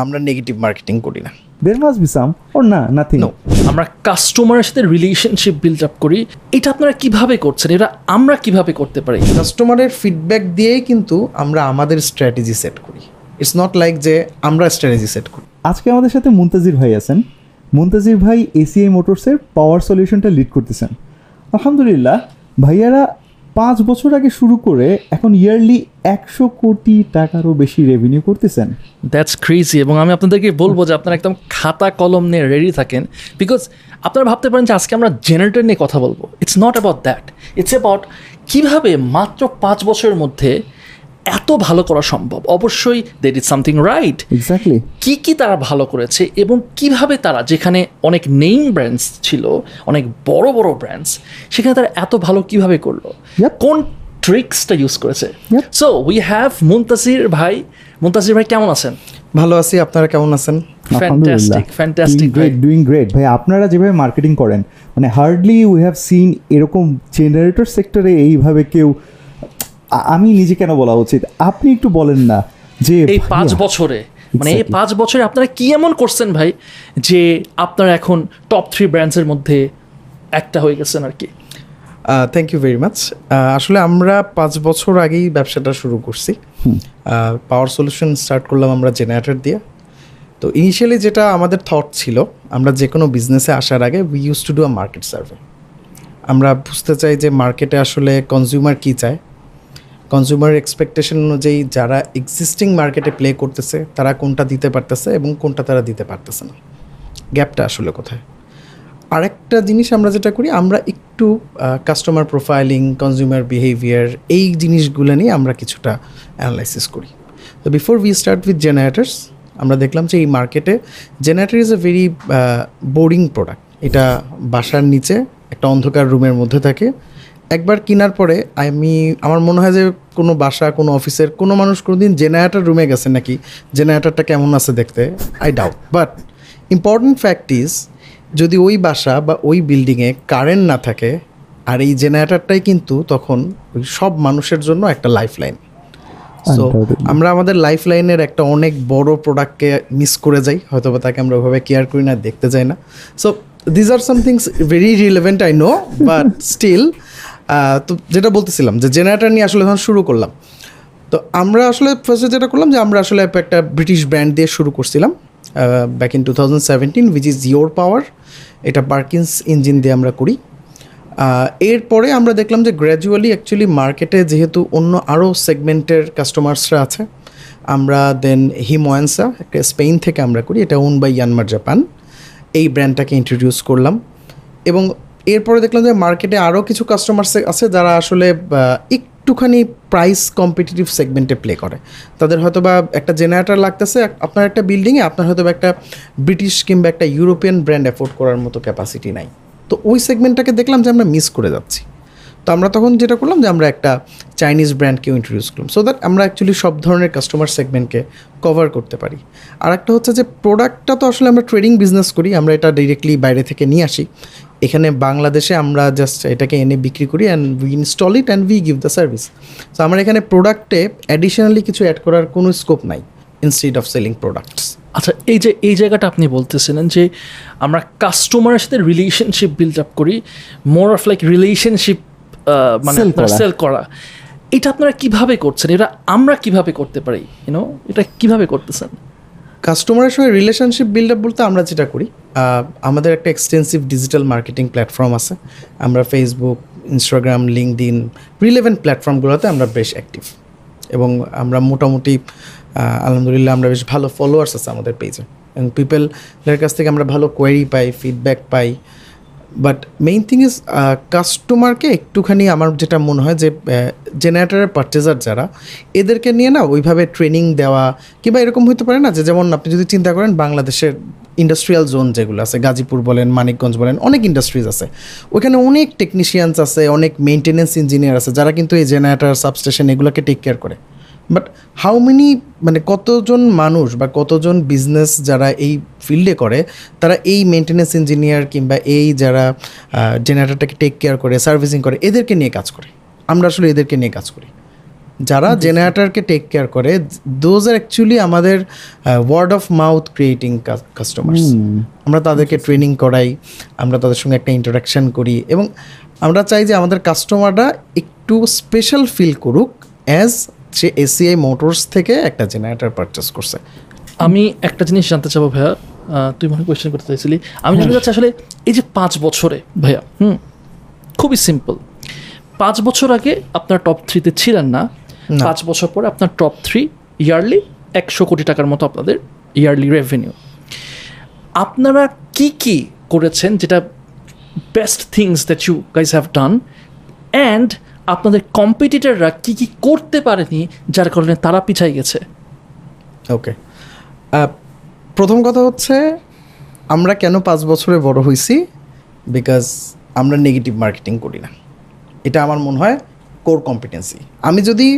আমরা negative marketing করি না। দের মাস বি সাম ওর না নাথিং No. আমরা কাস্টমারের সাথে রিলেশনশিপ বিল্ড আপ করি। এটা আপনারা কীভাবে করছেন? এটা আমরা কীভাবে করতে পারি? কাস্টমারের ফিডব্যাক দিয়েই কিন্তু আমরা আমাদের স্ট্র্যাটেজি সেট করি। ইটস নট লাইক যে আমরা স্ট্র্যাটেজি সেট করি। আজকে আমাদের সাথে মুনতাজির ভাই আছেন। মুনতাজির ভাই এসিআই মোটরসের পাওয়ার সলিউশনটা লিড করতেছেন। আলহামদুলিল্লাহ ভাইয়ারা পাঁচ বছর আগে শুরু করে এখন ইয়ারলি একশো কোটি টাকারও বেশি রেভিনিউ করতেছেন। দ্যাটস ক্রেজি এবং আমি আপনাদেরকে বলব যে আপনারা একদম খাতা কলম নিয়ে রেডি থাকেন বিকজ আপনারা ভাবতে পারেন যে আজকে আমরা জেনারেটর নিয়ে কথা বলব। It's not about that it's about কীভাবে মাত্র পাঁচ বছরের মধ্যে এত ভালো করা সম্ভব। অবশ্যই there is something right exactly কি কি তারা ভালো করেছে এবং কীভাবে তারা যেখানে অনেক নেইম ব্র্যান্ডস ছিল অনেক বড় বড় ব্র্যান্ডস সেখানে তারা এত ভালো কীভাবে করল? কোন ট্রিক্সটা ইউজ করেছে? সো উই হ্যাভ মুন্তাসির ভাই। মুন্তাসির ভাই কেমন আছেন? ভালো আছি আপনারা কেমন আছেন? Fantastic fantastic great doing great ভাই আপনারা যেভাবে মার্কেটিং করেন মানে হার্ডলি উই হ্যাভ সিন এরকম জেনারেটর সেক্টরে এইভাবে কেউ আমি নিজে কেন বলা উচিত? আপনি একটু বলেন না যে এই পাঁচ বছরে মানে এই পাঁচ বছরে আপনারা কি এমন করছেন ভাই যে আপনারা এখন টপ থ্রি ব্র্যান্ডসের মধ্যে একটা হয়ে গেছেন আর কি? থ্যাংক ইউ ভেরি মাচ আসলে আমরা পাঁচ বছর আগেই ব্যবসাটা শুরু করছি। পাওয়ার সলিউশন স্টার্ট করলাম আমরা জেনারেটর দিয়ে। তো ইনিশিয়ালি যেটা আমাদের থট ছিল আমরা যে কোনো বিজনেসে আসার আগে we use to do a market survey আমরা বুঝতে চাই যে মার্কেটে আসলে কনজিউমার কী চায়। কনজিউমার এক্সপেকটেশন অনুযায়ী যারা এক্সিস্টিং মার্কেটে প্লে করতেছে, তারা কোনটা দিতে পারতেছে এবং কোনটা তারা দিতে পারতেছে না। গ্যাপটা আসলে কোথায়? আরেকটা জিনিস আমরা যেটা করি, আমরা একটু কাস্টমার প্রোফাইলিং কনজিউমার বিহেভিয়ার এই জিনিসগুলো নিয়ে আমরা কিছুটা অ্যানালাইসিস করি। তো before we start with generators আমরা দেখলাম যে এই মার্কেটে generator is a very boring product এটা বাসার নিচে একটা অন্ধকার রুমের মধ্যে থাকে। একবার কেনার পরে আমি আমার মনে হয় যে কোনো বাসা কোনো অফিসের কোনো মানুষ কোনো দিন জেনারেটার রুমে গেছে নাকি? জেনারেটারটা কেমন আছে দেখতে? I doubt but important fact is যদি ওই বাসা বা ওই বিল্ডিংয়ে কারেন্ট না থাকে আর এই জেনারেটারটাই কিন্তু তখন ওই সব মানুষের জন্য একটা লাইফ লাইন সো আমরা আমাদের লাইফ লাইনের একটা অনেক বড় প্রোডাক্টকে মিস করে যাই হয়তো বা তাকে আমরা ওইভাবে কেয়ার করি না দেখতে যাই না। So these are somethings very relevant I know but still তো যেটা বলতেছিলাম যে জেনারেটার নিয়ে আসলে যখন শুরু করলাম। তো আমরা আসলে ফার্স্টে যেটা করলাম যে আমরা আসলে একটা ব্রিটিশ ব্র্যান্ড দিয়ে শুরু করছিলাম back in two thousand seventeen which is your power এটা পার্কিন্স ইঞ্জিন দিয়ে আমরা করি। এরপরে আমরা দেখলাম যে গ্র্যাজুয়ালি অ্যাকচুয়ালি মার্কেটে যেহেতু অন্য আরও সেগমেন্টের কাস্টমার্সরা আছে, আমরা দেন হিমোয়ান্সা একটা স্পেন থেকে আমরা করি, এটা ওন বাই ইয়ানমার জাপান এই ব্র্যান্ডটাকে ইন্ট্রোডিউস করলাম এবং এরপরে দেখলাম যে মার্কেটে আরও কিছু কাস্টমার্স আছে যারা আসলে একটুখানি প্রাইস কম্পিটিটিভ সেগমেন্টে প্লে করে। তাদের হয়তো বা একটা জেনারেটার লাগতেছে, আপনার একটা বিল্ডিংয়ে আপনার হয়তো বা একটা ব্রিটিশ কিংবা একটা ইউরোপিয়ান ব্র্যান্ড অ্যাফোর্ড করার মতো ক্যাপাসিটি নাই। তো ওই সেগমেন্টটাকে দেখলাম যে আমরা মিস করে যাচ্ছি। তো আমরা তখন যেটা করলাম যে আমরা একটা চাইনিজ ব্র্যান্ডকেও ইন্ট্রোডিউস করলাম। সো দ্যাট আমরা অ্যাকচুয়ালি সব ধরনের কাস্টমার সেগমেন্টকে কভার করতে পারি। আর একটা হচ্ছে যে প্রোডাক্টটা তো আসলে আমরা ট্রেডিং বিজনেস করি, আমরা এটা ডিরেক্টলি বাইরে থেকে নিয়ে আসি। এখানে বাংলাদেশে আমরা জাস্ট এটাকে এনে বিক্রি করি and we install it and we give the service so আমার এখানে প্রোডাক্টে অ্যাডিশনালি কিছু অ্যাড করার কোনো স্কোপ নাই ইনস্টিড অফ সেলিং প্রোডাক্টস আচ্ছা এই যে এই জায়গাটা আপনি বলতেছিলেন যে আমরা কাস্টমারের সাথে রিলেশনশিপ বিল্ড আপ করি মোর অফ লাইক রিলেশনশিপ মানে সেল করা। এটা আপনারা কীভাবে করছেন? এটা আমরা কীভাবে করতে পারি? ইউনো এটা কীভাবে করতেছেন? কাস্টমারের সঙ্গে রিলেশনশিপ বিল্ড আপ বলতে আমরা যেটা করি আমাদের একটা এক্সটেন্সিভ ডিজিটাল মার্কেটিং প্ল্যাটফর্ম আছে। আমরা ফেসবুক ইনস্টাগ্রাম লিঙ্কডিন রিলেভেন্ট প্ল্যাটফর্মগুলোতে আমরা বেশ অ্যাক্টিভ এবং আমরা মোটামুটি আলহামদুলিল্লাহ আমরা বেশ ভালো ফলোয়ার্স আছে আমাদের পেজে এবং পিপলের কাছ থেকে আমরা ভালো কোয়েরি পাই ফিডব্যাক পাই। বাট মেইন থিং ইজ কাস্টমারকে একটুখানি আমার যেটা মনে হয় যে জেনারেটারের পারচেজার যারা, এদেরকে নিয়ে না ওইভাবে ট্রেনিং দেওয়া কিংবা এরকম হতে পারে না যে, যেমন আপনি যদি চিন্তা করেন বাংলাদেশের ইন্ডাস্ট্রিয়াল জোন যেগুলো আছে, গাজীপুর বলেন, মানিকগঞ্জ বলেন, অনেক ইন্ডাস্ট্রিজ আছে। ওইখানে অনেক টেকনিশিয়ানস আছে, অনেক মেনটেনেন্স ইঞ্জিনিয়ার আছে, যারা কিন্তু এই জেনারেটার সাবস্টেশন এগুলোকে টেক কেয়ার করে। বাট হাউ মেনি মানে কতজন মানুষ বা কতজন বিজনেস যারা এই ফিল্ডে করে তারা এই মেনটেনেন্স ইঞ্জিনিয়ার কিংবা এই যারা জেনারেটরটাকে টেক কেয়ার করে সার্ভিসিং করে এদেরকে নিয়ে কাজ করে? আমরা আসলে এদেরকে নিয়ে কাজ করি। যারা জেনারেটারকে টেক কেয়ার করে দোজ আর অ্যাকচুয়ালি আমাদের word of mouth creating customers আমরা তাদেরকে ট্রেনিং করাই আমরা তাদের সঙ্গে একটা ইন্টারাকশন করি এবং আমরা চাই যে আমাদের কাস্টমাররা একটু স্পেশাল ফিল করুক অ্যাজ সে এসিআই মোটরস থেকে একটা জেনারেটর পারচেস করছে। আমি একটা জিনিস জানতে চাবো ভাইয়া তুই মনে কোয়েশ্চেন করতে চাইছিলি। আমি জানতে চাচ্ছি আসলে এই যে পাঁচ বছরে ভাইয়া হুম খুবই সিম্পল পাঁচ বছর আগে আপনার টপ থ্রিতে ছিলেন না না। পাঁচ বছর পরে আপনার টপ থ্রি ইয়ারলি একশো কোটি টাকার মতো আপনাদের ইয়ারলি রেভিনিউ আপনারা কি কি করেছেন যেটা best things that you guys have done and আপনাদের কম্পিটিটররা কি কি করতে পারেনি যার কারণে তারা পিছাই গেছে? ওকে প্রথম কথা হচ্ছে আমরা কেন পাঁচ বছরে বড় হয়েছি বিকজ আমরা নেগেটিভ মার্কেটিং করি না। এটা আমার মনে হয় কোর কম্পিটেন্সি আমি যদি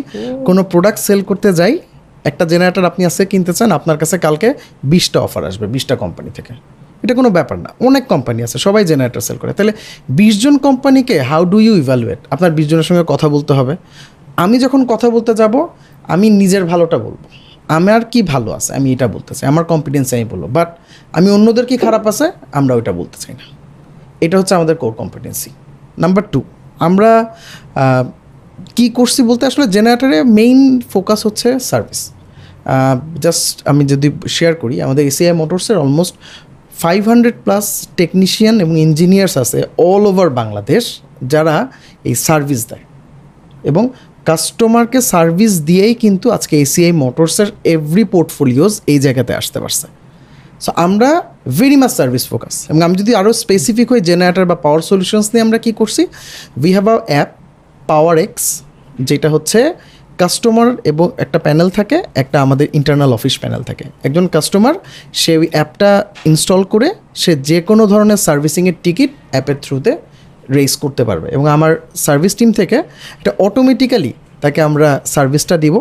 কোনো প্রোডাক্ট সেল করতে যাই একটা জেনারেটর আপনি আজকে কিনতে চান আপনার কাছে কালকে বিশটা অফার আসবে বিশটা কোম্পানি থেকে। এটা কোনো ব্যাপার না। অনেক কোম্পানি আছে, সবাই জেনারেটর সেল করে। তাহলে বিশ জন কোম্পানিকে হাউ ডু ইউ ইভ্যালুয়েট আপনার বিশ জনের সঙ্গে কথা বলতে হবে। আমি যখন কথা বলতে যাব, আমি নিজের ভালোটা বলব। আমার কি ভালো আছে? আমি এটা বলতে চাই। আমার কম্পিটেন্স আমি বলব। বাট আমি অন্যদের কি খারাপ আছে? আমরা ওইটা বলতে চাই না। এটা হচ্ছে আমাদের কোর কম্পিটেন্সি নাম্বার টু আমরা কি করছি বলতে আসলে জেনারেটরে মেইন ফোকাস হচ্ছে সার্ভিস জাস্ট আমি যদি শেয়ার করি, আমাদের ACI মোটরসের almost five hundred plus technician এবং ইঞ্জিনিয়ার্স আছে অল ওভার বাংলাদেশ যারা এই সার্ভিস দেয়। এবং কাস্টমারকে সার্ভিস দিয়েই কিন্তু আজকে এসিআই মোটরসের এভরি পোর্টফোলিওজ এই জায়গাতে আসতে পারছে। সো আমরা ভেরি মাচ সার্ভিস ফোকাস এবং আমি যদি আরও স্পেসিফিক হয়ে জেনারেটার বা পাওয়ার সলিউশনস নিয়ে আমরা কী করছি? We have a app power X যেটা হচ্ছে কাস্টমার এবং একটা প্যানেল থাকে, একটা আমাদের ইন্টারনাল অফিস প্যানেল থাকে। একজন কাস্টমার সে ওই অ্যাপটা ইনস্টল করে, সে যে কোনো ধরনের সার্ভিসিংয়ের টিকিট অ্যাপের থ্রুতে রেস করতে পারবে। এবং আমার সার্ভিস টিম থেকে একটা অটোমেটিক্যালি তাকে আমরা সার্ভিসটা দিব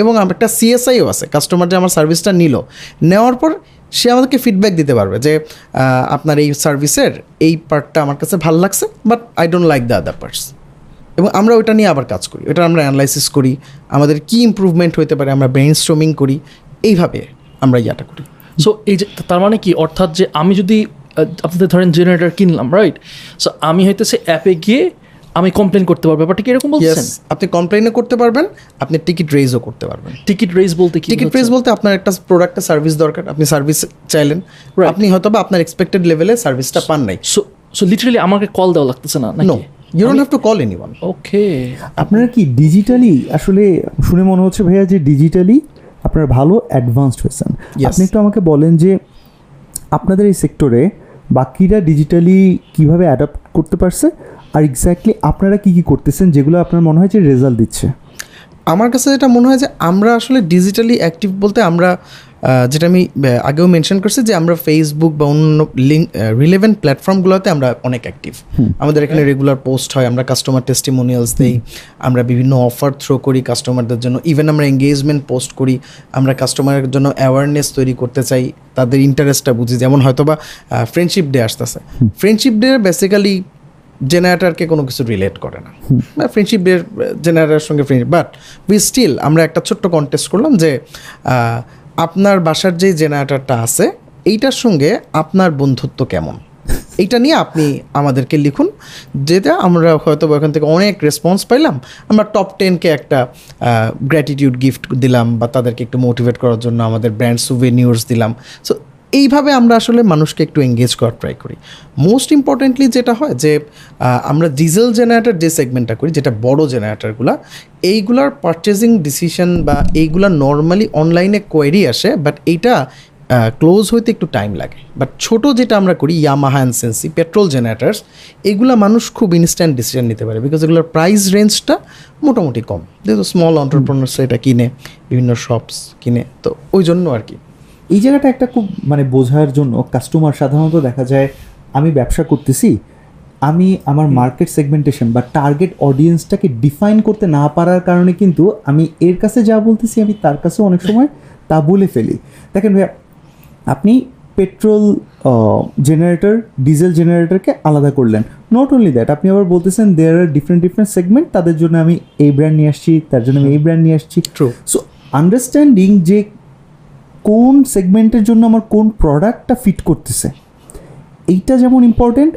এবং আমার একটা সিএসআইও আছে। কাস্টমার যে আমার সার্ভিসটা নিল, নেওয়ার পর সে আমাদেরকে ফিডব্যাক দিতে পারবে যে আপনার এই সার্ভিসের এই পার্টটা আমার কাছে ভালো লাগছে but I don't like the other parts এবং আমরা ওটা নিয়ে আবার কাজ করি ওটা আমরা অ্যানালাইসিস করি আমাদের কি ইমপ্রুভমেন্ট হতে পারে আমরা ব্রেন স্ট্রমিং করি এইভাবে আমরা ইয়াটা করি। সো এই যে তার মানে কি? অর্থাৎ যে আমি যদি আপনাদের ধরেন জেনারেটর কিনলাম রাইট সো আমি হইতেছে অ্যাপে গিয়ে আমি কমপ্লেন করতে পারব ব্যাপারটা কি এরকম বলছেন? আপনি কমপ্লেনও করতে পারবেন আপনি টিকিট রেজও করতে পারবেন। টিকিট রেস বলতে কি টিকিট প্রেস বলতে আপনার একটা প্রোডাক্টের সার্ভিস দরকার আপনি সার্ভিস চাইলেন. আপনি হয়তো বা আপনার এক্সপেক্টেড লেভেলে সার্ভিসটা পান নাই। সো সো লিটারালি আমাকে কল দেওয়া লাগতেছে না নো নাকি you don't have to call anyone okay আপনারা কি ডিজিটালি আসলে শুনে মনে হচ্ছে ভাইয়া যে ডিজিটালি আপনারা ভালো অ্যাডভান্সড হয়েছেন। আপনি একটু আমাকে বলেন যে আপনাদের এই সেক্টরে বাকিরা ডিজিটালি কীভাবে অ্যাডাপ্ট করতে পারছে? আর এক্স্যাক্টলি আপনারা কি কি করতেছেন যেগুলো আপনার মনে হয় যে রেজাল্ট দিচ্ছে? আমার কাছে যেটা মনে হয় যে আমরা আসলে ডিজিটালি অ্যাক্টিভ বলতে আমরা যেটা আমি আগেও মেনশন করছি যে আমরা ফেসবুক বা অন্য লিঙ্ক রিলেভেন্ট প্ল্যাটফর্মগুলোতে আমরা অনেক অ্যাক্টিভ আমাদের এখানে রেগুলার পোস্ট হয় আমরা কাস্টমার টেস্টিমোনিয়ালস দিই আমরা বিভিন্ন অফার থ্রো করি কাস্টমারদের জন্য ইভেন আমরা এঙ্গেজমেন্ট পোস্ট করি আমরা কাস্টমারের জন্য অ্যাওয়ারনেস তৈরি করতে চাই তাদের ইন্টারেস্টটা বুঝি যেমন হয়তো বা ফ্রেন্ডশিপ ডে আসতেছে। ফ্রেন্ডশিপ ডে বেসিক্যালি জেনারেটারকে কোনো কিছু রিলেট করে না। ফ্রেন্ডশিপ ডে জেনারেটারের সঙ্গে ফ্রেন্ডশিপ বাট উই স্টিল আমরা একটা ছোট্ট কন্টেস্ট করলাম যে আপনার বাসার যে জেনারেটারটা আছে, এইটার সঙ্গে আপনার বন্ধুত্ব কেমন? এইটা নিয়ে আপনি আমাদেরকে লিখুন, যেটা আমরা হয়তো ওখান থেকে অনেক রেসপন্স পাইলাম। আমরা টপ টেনকে একটা গ্র্যাটিটিউড গিফট দিলাম বা তাদেরকে একটু মোটিভেট করার জন্য আমাদের ব্র্যান্ড সুভেনিউর্স দিলাম। সো এইভাবে আমরা আসলে মানুষকে একটু এঙ্গেজ করার ট্রাই করি। মোস্ট ইম্পর্টেন্টলি যেটা হয় যে আমরা ডিজেল জেনারেটর যে সেগমেন্টটা করি যেটা বড় জেনারেটরগুলো এইগুলার পারচেজিং ডিসিশন বা এইগুলা নর্মালি অনলাইনে কোয়েরি আসে বাট এইটা ক্লোজ হইতে একটু টাইম লাগে। বাট ছোট যেটা আমরা করি Yamaha and Senci petrol generators এগুলা মানুষ খুব ইনস্ট্যান্ট ডিসিশন নিতে পারে বিকজ এগুলোর প্রাইস রেঞ্জটা মোটামুটি কম। যেহেতু স্মল অন্টারপ্রনার্স এটা কিনে বিভিন্ন শপস কিনে তো ওই জন্য আর কি। এই জায়গাটা একটা খুব মানে বোঝার জন্য কাস্টমার সাধারণত দেখা যায় আমি ব্যবসা করতেছি আমি আমার মার্কেট সেগমেন্টেশন বা টার্গেট অডিয়েন্সটাকে ডিফাইন করতে না পারার কারণে কিন্তু আমি এর কাছে যা বলতেছি আমি তার কাছে অনেক সময় তা বলে ফেলি। দেখেন ভাইয়া আপনি পেট্রোল জেনারেটর ডিজেল জেনারেটরকে আলাদা করলেন। নট অনলি দ্যাট আপনি আবার বলতেছেন there are different different segment তাদের জন্য আমি এই ব্র্যান্ড নিয়ে আসছি তার জন্য আমি এই ব্র্যান্ড নিয়ে আসছি. সো আন্ডারস্ট্যান্ডিং যে কোন সেগমেন্টের জন্য আমার কোন প্রোডাক্টটা ফিট করতেছে? এইটা যেমন ইম্পর্টেন্ট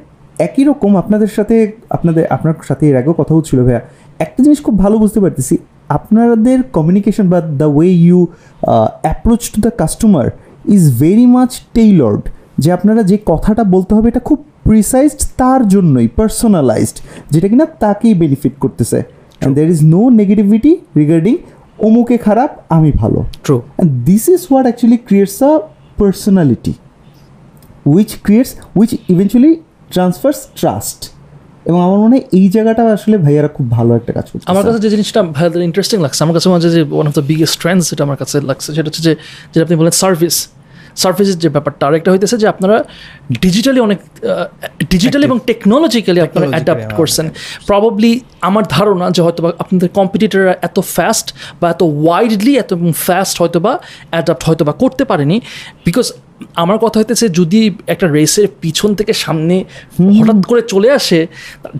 একই রকম আপনাদের সাথে আপনাদের আপনার সাথে এর আগেও কথা হচ্ছিল ভাইয়া। একটা জিনিস খুব ভালো বুঝতে পারতেছি আপনাদের কমিউনিকেশন বা the way you approach to the customer is very much tailored যে আপনারা যে কথাটা বলতে হবে এটা খুব প্রিসাইজড তার জন্যই পার্সোনালাইজড যেটা কিনা তাকেই বেনিফিট করতেছে। And there is no negativity regarding অমুকে খারাপ আমি ভালো। True this is what actually creates a personality which creates which eventually transfers trust trust. এবং আমার মনে হয় এই জায়গাটা আসলে ভাইয়ারা খুব ভালো একটা কাজ করছে আমার কাছে যে জিনিসটা ভাইয়াদের ইন্টারেস্টিং লাগছে আমার কাছে মনে মাঝে যে one of the biggest trends যেটা আমার কাছে লাগছে সেটা হচ্ছে যে যেটা আপনি বলেন সার্ভিস সার্ভিসের যে ব্যাপারটা আরেকটা হইতেছে যে আপনারা ডিজিটালি অনেক ডিজিটালি এবং টেকনোলজিক্যালি আপনারা অ্যাডাপ্ট। করছেন প্রবাবলি আমার ধারণা যে হয়তো আপনাদের কম্পিটিটাররা এত ফাস্ট বা এত ওয়াইডলি এত ফাস্ট হয়তো বা অ্যাডাপ্ট হয়তো বা করতে পারেনি বিকজ আমার কথা হইতেছে যদি একটা রেসের পিছন থেকে সামনে হঠাৎ করে চলে আসে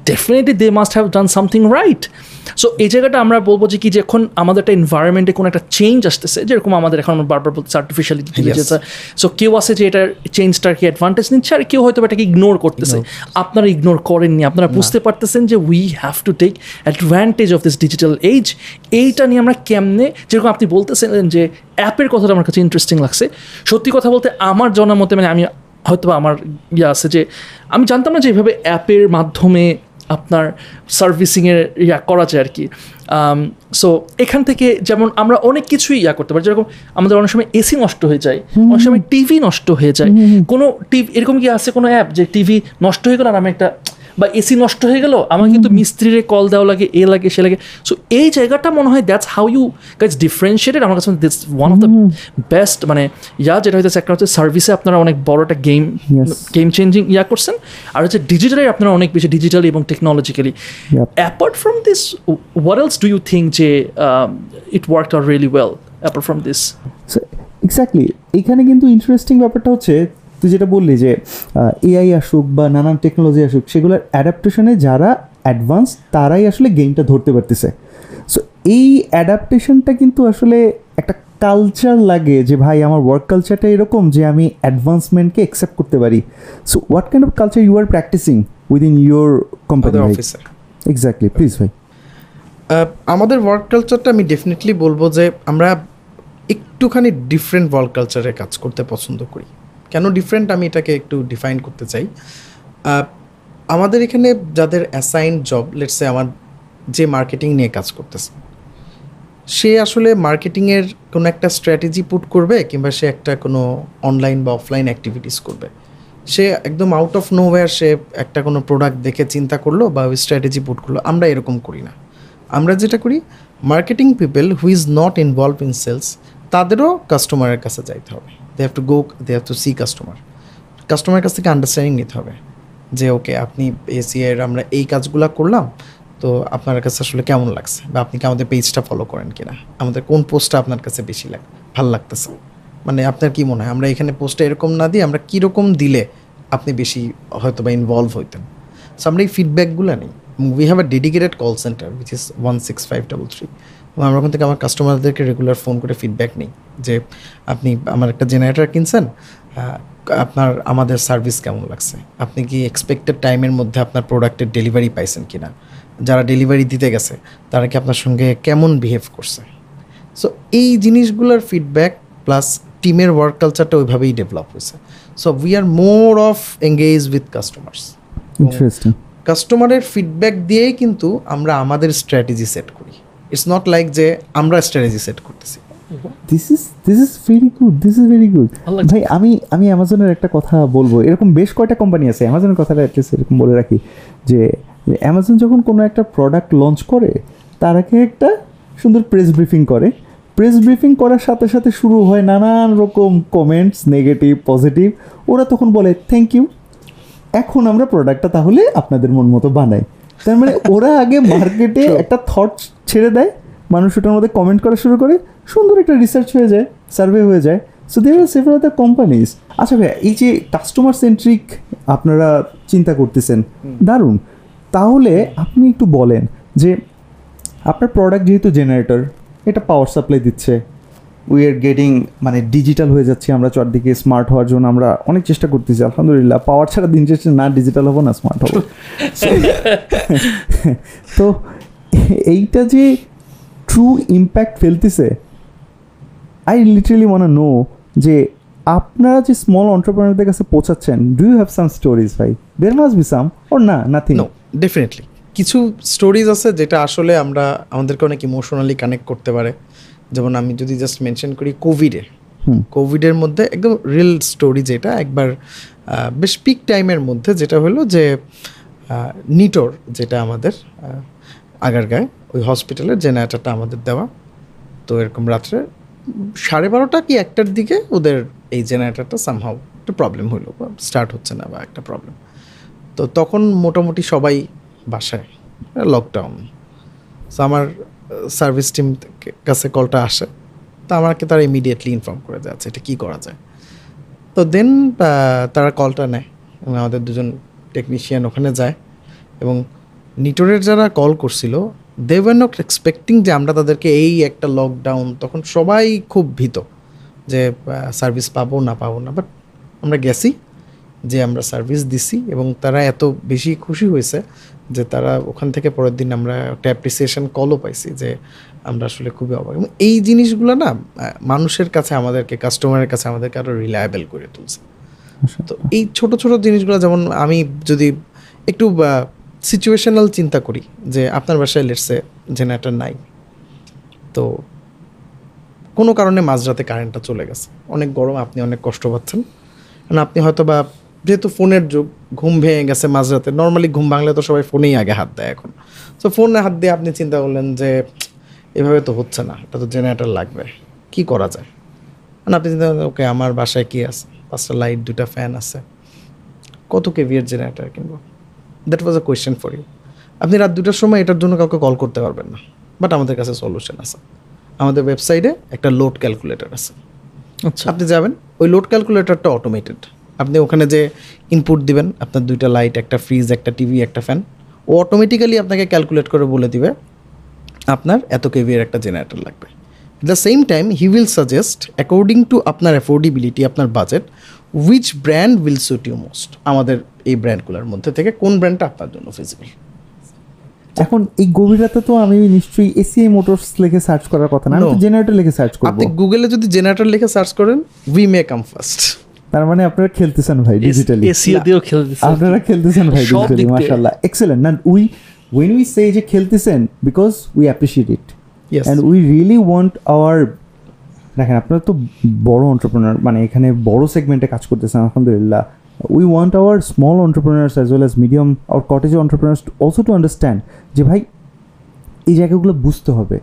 definitely they must have done something right so এই জায়গাটা আমরা বলব যে কি যে এখন আমাদের একটা এনভায়রনমেন্টে কোনো একটা চেঞ্জ আসতেছে যেরকম আমাদের এখন আমরা বারবার বলতেছি আর্টিফিশিয়াল ইন্টেলিজেন্স সো কেউ আছে যে এটার চেঞ্জটার কি অ্যাডভান্টেজ নিচ্ছে আর কেউ হয়তো এটাকে ইগনোর করতেছে। আপনারা ইগনোর করেননি আপনারা বুঝতে পারতেছেন যে we have to take advantage of this digital edge এইটা নিয়ে আমরা কেমনে যেরকম আপনি বলতেছেন যে অ্যাপের কথাটা আমার কাছে ইন্টারেস্টিং লাগছে। সত্যি কথা বলতে আমার জানার মতে মানে আমি হয়তো বা আমার ইয়ে আছে যে আমি জানতাম না যে এইভাবে অ্যাপের মাধ্যমে আপনার সার্ভিসিংয়ের ইয়া করা যায় আর কি। সো এখান থেকে যেমন আমরা অনেক কিছুই ইয়া করতে পারি। যেরকম আমাদের অনেক সময় এসি নষ্ট হয়ে যায় অনেক সময় টিভি নষ্ট হয়ে যায়। কোনো টিভি এরকম কি আছে কোনো অ্যাপ যে টিভি নষ্ট হয়ে গেল আর আমি একটা বা এসি নষ্ট হয়ে গেল আমার কিন্তু মিস্ত্রিরে কল দেওয়া লাগে এ লাগে সে লাগে। সো এই জায়গাটা মনে হয় that's how you guys differentiated আমার কাছে this one of the best মানে ইয়া যেটা হইতেছে একটা হচ্ছে সার্ভিসে আপনারা অনেক বড় একটা গেম গেম চেঞ্জিং ইয়া করছেন আর হচ্ছে ডিজিটালি আপনারা অনেক বেশি ডিজিটালি এবং technologically. Apart from this what else do you think যে it work out really well apart from this exactly এখানে কিন্তু ইন্টারেস্টিং ব্যাপারটা হচ্ছে তুই যেটা বললি যে এআই আসুক বা নানান টেকনোলজি আসুক সেগুলোর অ্যাডাপ্টেশনে যারা অ্যাডভান্স তারাই আসলে গেমটা ধরতে পারতেছে। সো এই অ্যাডাপ্টেশনটা কিন্তু আসলে একটা কালচার লাগে যে ভাই আমার ওয়ার্ক কালচারটা এরকম যে আমি অ্যাডভান্সমেন্টকে অ্যাকসেপ্ট করতে পারি। So what kind of culture you are practicing within your company exactly please ভাই। আমাদের ওয়ার্ক কালচারটা আমি ডেফিনেটলি বলব যে আমরা একটুখানি ডিফারেন্ট ওয়ার্ক কালচারে কাজ করতে পছন্দ করি। কেন ডিফারেন্ট আমি এটাকে একটু ডিফাইন করতে চাই? আমাদের এখানে যাদের অ্যাসাইন জব লেটসে আমার যে মার্কেটিং নিয়ে কাজ করতেছে, সে আসলে মার্কেটিংয়ের কোনো একটা স্ট্র্যাটেজি পুট করবে কিংবা সে একটা কোনো অনলাইন বা অফলাইন অ্যাক্টিভিটিস করবে। সে একদম আউট অফ নোওয়্যার সে একটা কোনো প্রোডাক্ট দেখে চিন্তা করল বা ওই স্ট্র্যাটেজি পুট করল। আমরা এরকম করি না। আমরা যেটা করি marketing people who is not involve in sales তাদেরও কাস্টমারের কাছে যাইতে হবে। They have to go they have to see customer কাস্টমারের কাছ থেকে আন্ডারস্ট্যান্ডিং নিতে হবে যে ওকে আপনি এসিআইয়ের আমরা এই কাজগুলো করলাম, তো আপনার কাছে আসলে কেমন লাগছে? বা আপনি কি আমাদের পেজটা ফলো করেন কিনা? আমাদের কোন পোস্টটা আপনার কাছে বেশি লাগে, ভালো লাগতেছে? মানে আপনার কি মনে হয়? আমরা এখানে পোস্টটা এরকম না দিয়ে আমরা কীরকম দিলে আপনি বেশি হয়তো বা ইনভলভ হইতেন? সো আমরা এই ফিডব্যাকগুলো নিই। We have a dedicated call centre which is one six five double three আমরা ওখান থেকে আমার কাস্টমারদেরকে রেগুলার ফোন করে ফিডব্যাক নিই যে আপনি আমার একটা জেনারেটার কিনছেন আপনার আমাদের সার্ভিস কেমন লাগছে? আপনি কি এক্সপেক্টেড টাইমের মধ্যে আপনার প্রোডাক্টের ডেলিভারি পাইছেন কিনা? যারা ডেলিভারি দিতে গেছে তারা কি আপনার সঙ্গে কেমন বিহেভ করছে? সো এই জিনিসগুলোর ফিডব্যাক প্লাস টিমের ওয়ার্ক কালচারটা ওইভাবেই ডেভেলপ হয়েছে। So we are more of engage with customers কাস্টমারের ফিডব্যাক দিয়েই কিন্তু আমরা আমাদের স্ট্র্যাটেজি সেট করি। ইটস নট লাইক যে আমরা স্ট্র্যাটেজি সেট করতেছি। This is this is very good this is very good ভাই আমি আমি অ্যামাজনের একটা কথা বলব। এরকম বেশ কয়টা কোম্পানি আছে অ্যামাজনের কথাটা অ্যাটলিস্ট এরকম বলে রাখি যে অ্যামাজন যখন কোনো একটা প্রোডাক্ট লঞ্চ করে তার আগে একটা সুন্দর প্রেস ব্রিফিং করে। প্রেস ব্রিফিং করার সাথে সাথে শুরু হয় নানান রকম কমেন্টস নেগেটিভ পজিটিভ ওরা তখন বলে থ্যাংক ইউ এখন আমরা প্রোডাক্টটা তাহলে আপনাদের মন মতো বানাই। তার মানে ওরা আগে মার্কেটে একটা থট ছেড়ে দেয় মানুষ ওটার মধ্যে কমেন্ট করা শুরু করে সুন্দর একটা রিসার্চ হয়ে যায় সার্ভে হয়ে যায়। So there are several other companies আচ্ছা ভাইয়া এই যে কাস্টমার সেন্ট্রিক আপনারা চিন্তা করতেছেন দারুণ। তাহলে আপনি একটু বলেন যে আপনার প্রোডাক্ট যেহেতু জেনারেটর এটা পাওয়ার সাপ্লাই দিচ্ছে। উই আর গেটিং মানে ডিজিটাল হয়ে যাচ্ছি আমরা চারদিকে স্মার্ট হওয়ার জন্য আমরা অনেক চেষ্টা করতেছি, আলহামদুলিল্লাহ। পাওয়ার ছাড়া দিন শেষে না ডিজিটাল হব, না স্মার্ট হব। তো এইটা যে ট্রু ইম্প্যাক্ট ফেলতেছে আই লিটারালি মনে নো যে আপনারা যে স্মল অন্টারপ্রেনারদের কাছে পৌঁছাচ্ছেন do you have some stories ভাই? There must be some or না নাথিং নো ডেফিনেটলি কিছু স্টোরিজ আছে যেটা আসলে আমরা আমাদেরকে অনেক ইমোশনালি কানেক্ট করতে পারে। যেমন আমি যদি জাস্ট মেনশন করি কোভিডে হুম। কোভিডের মধ্যে একদম রিয়েল স্টোরি যেটা একবার বেশ পিক টাইমের মধ্যে যেটা হলো যে নিটোর যেটা আমাদের আগারগাঁয় ওই হসপিটালের জেনারেটারটা আমাদের দেওয়া। তো এরকম রাত্রে সাড়ে বারোটা কি একটার দিকে ওদের এই জেনারেটারটা সামহাও একটা প্রবলেম হলো বা স্টার্ট হচ্ছে না বা একটা প্রবলেম তো তখন মোটামুটি সবাই বাসায় লকডাউন সো আমার সার্ভিস টিম কাছে কলটা আসে। তো আমাকে তারা ইমিডিয়েটলি ইনফর্ম করে দেওয়া আছে এটা কী করা যায়? তো দেন তারা কলটা নেয় আমাদের দুজন টেকনিশিয়ান ওখানে যায় এবং নিটোরের যারা কল করছিল দে ওয়ার নট এক্সপেক্টিং যে আমরা তাদেরকে এই একটা লকডাউন তখন সবাই খুব ভীত যে সার্ভিস পাবো না পাবো না। বাট আমরা গেছি যে আমরা সার্ভিস দিছি এবং তারা এত বেশি খুশি হয়েছে যে তারা ওখান থেকে পরের দিন আমরা একটা অ্যাপ্রিসিয়েশন কলও পাইছি যে আমরা আসলে খুবই অবাক। এবং এই জিনিসগুলো না মানুষের কাছে আমাদেরকে কাস্টমারের কাছে আমাদেরকে আরও রিলায়েবল করে তুলছে। তো এই ছোট ছোট জিনিসগুলো যেমন আমি যদি একটু সিচুয়েশনাল চিন্তা করি যে আপনার বাসায় লেটসে জেনারেটার নাই তো কোনো কারণে মাঝরাতে কারেন্টটা চলে গেছে। অনেক গরম আপনি অনেক কষ্ট পাচ্ছেন। আপনি হয়তো বা যেহেতু ফোনের যুগ ঘুম ভেঙে গেছে মাঝরাতে। নর্মালি ঘুম ভাঙলে তো সবাই ফোনেই আগে হাত দেয় এখন। তো ফোনে হাত দিয়ে আপনি চিন্তা করলেন যে এভাবে তো হচ্ছে না এটা তো জেনারেটর লাগবে। কি করা যায়? মানে আপনি চিন্তা ওকে আমার বাসায় কি আছে? পাঁচটা লাইট দুটা ফ্যান আছে। কত কেভিয়ার জেনারেটর কিনবো? That was a question for you আপনি রাত দুটার সময় এটার জন্য কাউকে কল করতে পারবেন না। বাট আমাদের কাছে সলিউশন আছে। আমাদের ওয়েবসাইটে একটা লোড ক্যালকুলেটর আছে। আচ্ছা। আপনি যাবেন ওই লোড ক্যালকুলেটরটা অটোমেটেড আপনি ওখানে যে ইনপুট দিবেন আপনার দুইটা লাইট একটা ফ্রিজ একটা টিভি একটা ফ্যান ও অটোমেটিক্যালি আপনাকে ক্যালকুলেট করে বলে দিবে আপনার এত কেভিয়ার একটা জেনারেটর লাগবে। The same time he will suggest according to আপনার অ্যাফোর্ডেবিলিটি আপনার budget which brand will suit you most আমাদের এই ব্র্যান্ডগুলোর মধ্যে থেকে কোন ব্র্যান্ডটা আপনার জন্য ফিজিবল এখন এই গভীর রাতে তো আমি নিশ্চয়ই এসিআই মোটরস লিখে সার্চ করার কথা না আমি তো জেনারেটর লিখে সার্চ করব। আপনি গুগলে যদি জেনারেটর লিখে সার্চ করেন উই মে কাম ফার্স্ট তার মানে আপনারা খেলতেছেন ভাই ডিজিটালি এসিও দিয়েও খেলতেছে আপনারা খেলতেছেন ভাই ডিজিটালি। মাশাআল্লাহ। এক্সেলেন্ট না উই when we say যে খেলতেছেন because we appreciate it. And we really want our দেখেন আপনারা তো বড় অন্টারপ্রেনার মানে এখানে বড় সেগমেন্টে কাজ করতেছেন আলহামদুলিল্লাহ। We want our small entrepreneurs as well as medium our cottage entrepreneurs also to understand যে ভাই এই জায়গাগুলো বুঝতে হবে।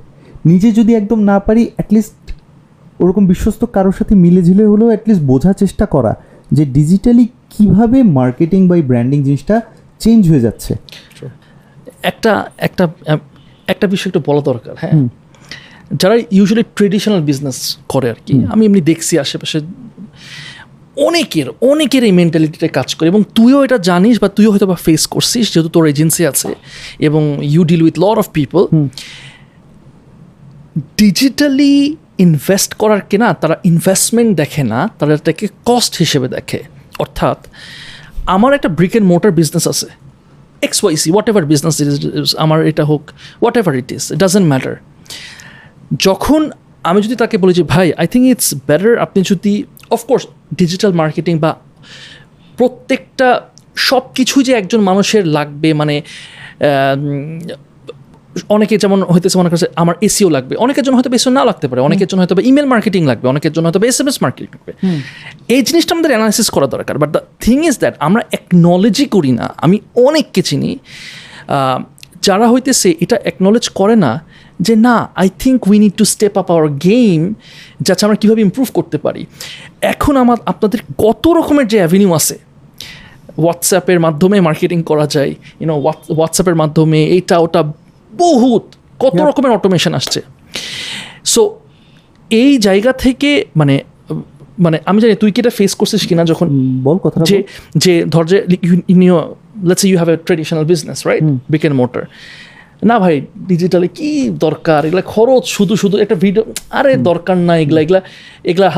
নিজে যদি একদম না পারি অ্যাটলিস্ট ওরকম বিশ্বস্ত কারোর সাথে মিলে ঝিলে হলেও অ্যাটলিস্ট বোঝার চেষ্টা করা যে ডিজিটালি কীভাবে মার্কেটিং বা ব্র্যান্ডিং জিনিসটা চেঞ্জ হয়ে যাচ্ছে। একটা একটা একটা বিষয় একটু বলা দরকার হ্যাঁ? যারা ইউজুয়ালি ট্রেডিশনাল বিজনেস করে আর কি আমি এমনি দেখছি আশেপাশে অনেকের অনেকের এই মেন্টালিটিতে কাজ করে এবং তুইও এটা জানিস বা তুইও হয়তো বা ফেস করছিস যেহেতু তোর এজেন্সি আছে এবং you deal with lot of people digitally invest করার কেনা, তারা ইনভেস্টমেন্ট দেখে না, তারা এটাকে কস্ট হিসেবে দেখে। অর্থাৎ, আমার একটা ব্রিক অ্যান্ড মোটর বিজনেস আছে। X Y C whatever business আমার এটা হোক whatever it is doesn't matter যখন আমি যদি তাকে বলি যে, ভাই আই থিঙ্ক ইটস বেটার আপনি যদি অফকোর্স ডিজিটাল মার্কেটিং বা প্রত্যেকটা সব কিছুই যে একজন মানুষের লাগবে মানে অনেকে যেমন হইতেছে মনে করছে আমার এসিও লাগবে অনেকের জন্য হয়তো এসিও না লাগতে পারে অনেকের জন্য হয়তো ইমেল মার্কেটিং লাগবে অনেকের জন্য হয়তো এস এম এস মার্কেটিং লাগবে এই জিনিসটা আমাদের অ্যানালাইসিস করা দরকার but the thing is that আমরা একনলেজই করি না আমি অনেককে চিনি যারা হইতেছে এটা একনলেজ করে না যে না I think we need to step up our game যাতে আমরা কীভাবে ইম্প্রুভ করতে পারি। এখন আমার আপনাদের কত রকমের যে অ্যাভিনিউ আছে হোয়াটসঅ্যাপের মাধ্যমে মার্কেটিং করা যায় ইউনো হোয়াটসঅ্যাপের মাধ্যমে এইটা ওটা বহুত কত রকমের অটোমেশন আসছে। সো এই জায়গা থেকে মানে মানে আমি জানি তুই কি এটা ফেস করছিস কিনা যখন বল কথা যে যে ধর যে your let's you have a traditional business right brick and mortar না ভাই ডিজিটালে কি দরকার? এগুলা খরচ শুধু শুধু একটা ভিডিও আরে দরকার না এগুলা এগুলা এগুলা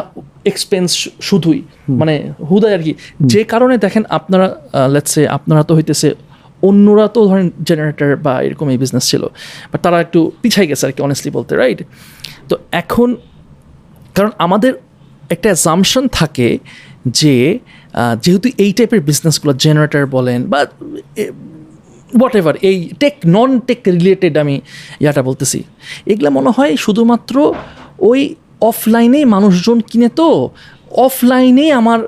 এক্সপেন্স শুধুই। মানে হুদায় আর কি। যে কারণে দেখেন আপনারা লেটসে আপনারা তো হইতেছে অন্যরা তো ধরেন জেনারেটর বা এরকম এই বিজনেস ছিল বাট তারা একটু পিছাই গেছে আর কি অনেস্টলি বলতে রাইট তো এখন, কারণ আমাদের একটা অ্যাজামশন থাকে যে যেহেতু এই টাইপের বিজনেসগুলো জেনারেটর বলেন বা হোয়াট এভার এই টেক নন টেক রিলেটেড আমি ইয়াটা বলতেছি, এগুলো মনে হয় শুধুমাত্র ওই অফলাইনেই মানুষজন কিনে তো অফলাইনেই আমার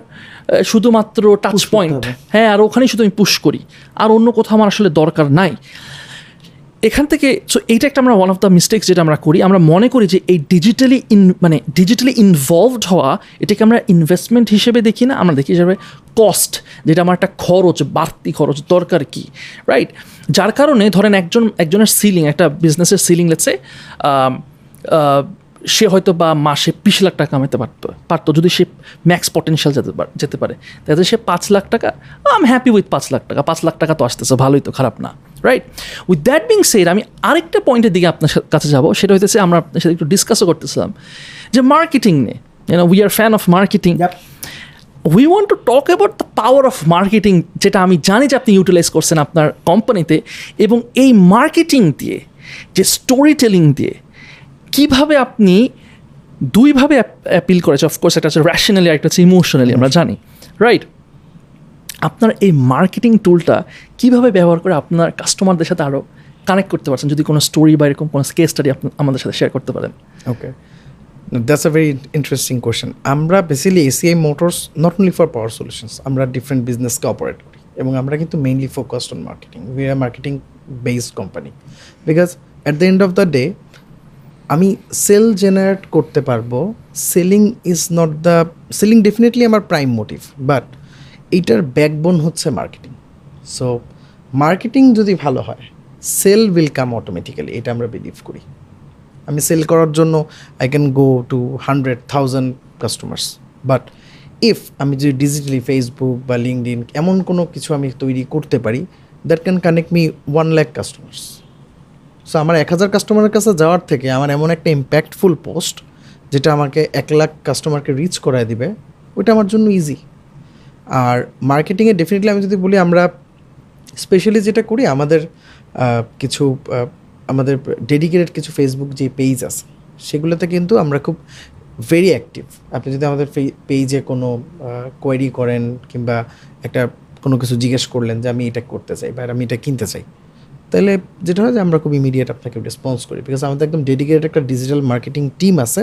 শুধুমাত্র টাচ পয়েন্ট হ্যাঁ আর ওখানেই শুধু আমি পুশ করি। আর অন্য কোথাও আমার আসলে দরকার নাই। এখান থেকে সো এইটা একটা আমরা ওয়ান অফ দ্য মিস্টেক্স যেটা আমরা করি। আমরা মনে করি যে এই ডিজিটালি ইন মানে ডিজিটালি ইনভলভড হওয়া এটাকে আমরা ইনভেস্টমেন্ট হিসেবে দেখি না আমরা দেখি হিসাবে কস্ট যেটা আমার একটা খরচ বাড়তি খরচ দরকার কি? রাইট যার কারণে ধরেন একজন একজনের সিলিং একটা বিজনেসের সিলিং লেটসে সে হয়তো বা মাসে বিশ লাখ টাকা কামাতে পারতো পারতো। যদি সে ম্যাক্স পটেনশিয়াল যেতে পারে যেতে পারে। তাতে সে পাঁচ লাখ টাকা আম হ্যাপি উইথ পাঁচ লাখ টাকা। পাঁচ লাখ টাকা তো আসতেছে ভালোই তো খারাপ না right with that being said আমি আরেকটা পয়েন্টের দিকে আপনার কাছে যাব। সেটা হইতেছে আমরা আপনার সাথে একটু ডিসকাসও করতেছিলাম যে মার্কেটিং নিয়ে। You know we are fan of marketing. We want to talk about the power of marketing যেটা আমি জানি যে আপনি ইউটিলাইজ করছেন আপনার কোম্পানিতে এবং এই মার্কেটিং দিয়ে যে স্টোরি টেলিং দিয়ে কীভাবে আপনি দুইভাবে অ্যাপিল করেছে? অফকোর্স একটা হচ্ছে র্যাশনালি একটা হচ্ছে ইমোশনালি আমরা জানি রাইট আপনার এই মার্কেটিং টুলটা কীভাবে ব্যবহার করে আপনার কাস্টমারদের সাথে আরও কানেক্ট করতে পারছেন? যদি কোনো স্টোরি বা এরকম কোনো কেস স্টাডি আপনি আমাদের সাথে শেয়ার করতে পারেন। Okay that's a very interesting question আমরা basically ACI motors not only for power solutions আমরা ডিফারেন্ট বিজনেসকে অপারেট করি এবং আমরা কিন্তু mainly focused on marketing we are marketing based company because at the end of the day আমি sell generate করতে পারব। Selling is not the selling definitely আমার প্রাইম মোটিভ, বাট এইটার ব্যাকবোন হচ্ছে মার্কেটিং। সো মার্কেটিং যদি ভালো হয়, sell will come automatically, এটা আমরা বিলিভ করি। আমি সেল করার জন্য I can go to hundred thousand customers, but if আমি যদি ডিজিটালি ফেসবুক বা লিঙ্কড এমন কোনো কিছু আমি তৈরি করতে পারি, that can connect me one lakh customers. So আমার এক হাজার কাস্টমারের কাছে যাওয়ার থেকে আমার এমন একটা ইম্প্যাক্টফুল পোস্ট যেটা আমাকে এক লাখ কাস্টমারকে রিচ করায় দিবে, ওইটা আমার জন্য ইজি আর মার্কেটিংয়ে ডেফিনেটলি আমি যদি বলি আমরা স্পেশালি যেটা করি, আমাদের কিছু আমাদের ডেডিকেটেড কিছু ফেসবুক যে পেজ আছে, সেগুলোতে কিন্তু আমরা খুব ভেরি অ্যাক্টিভ আপনি যদি আমাদের পেজে কোনো কোয়েরি করেন কিংবা একটা কোনো কিছু জিজ্ঞেস করলেন যে আমি এটা করতে চাই বা আমি এটা কিনতে চাই তাহলে যেটা হয় যে আমরা খুব ইমিডিয়েট আপনাকে রেসপন্স করি বিকজ আমাদের একদম ডেডিকেটেড একটা ডিজিটাল মার্কেটিং টিম আছে।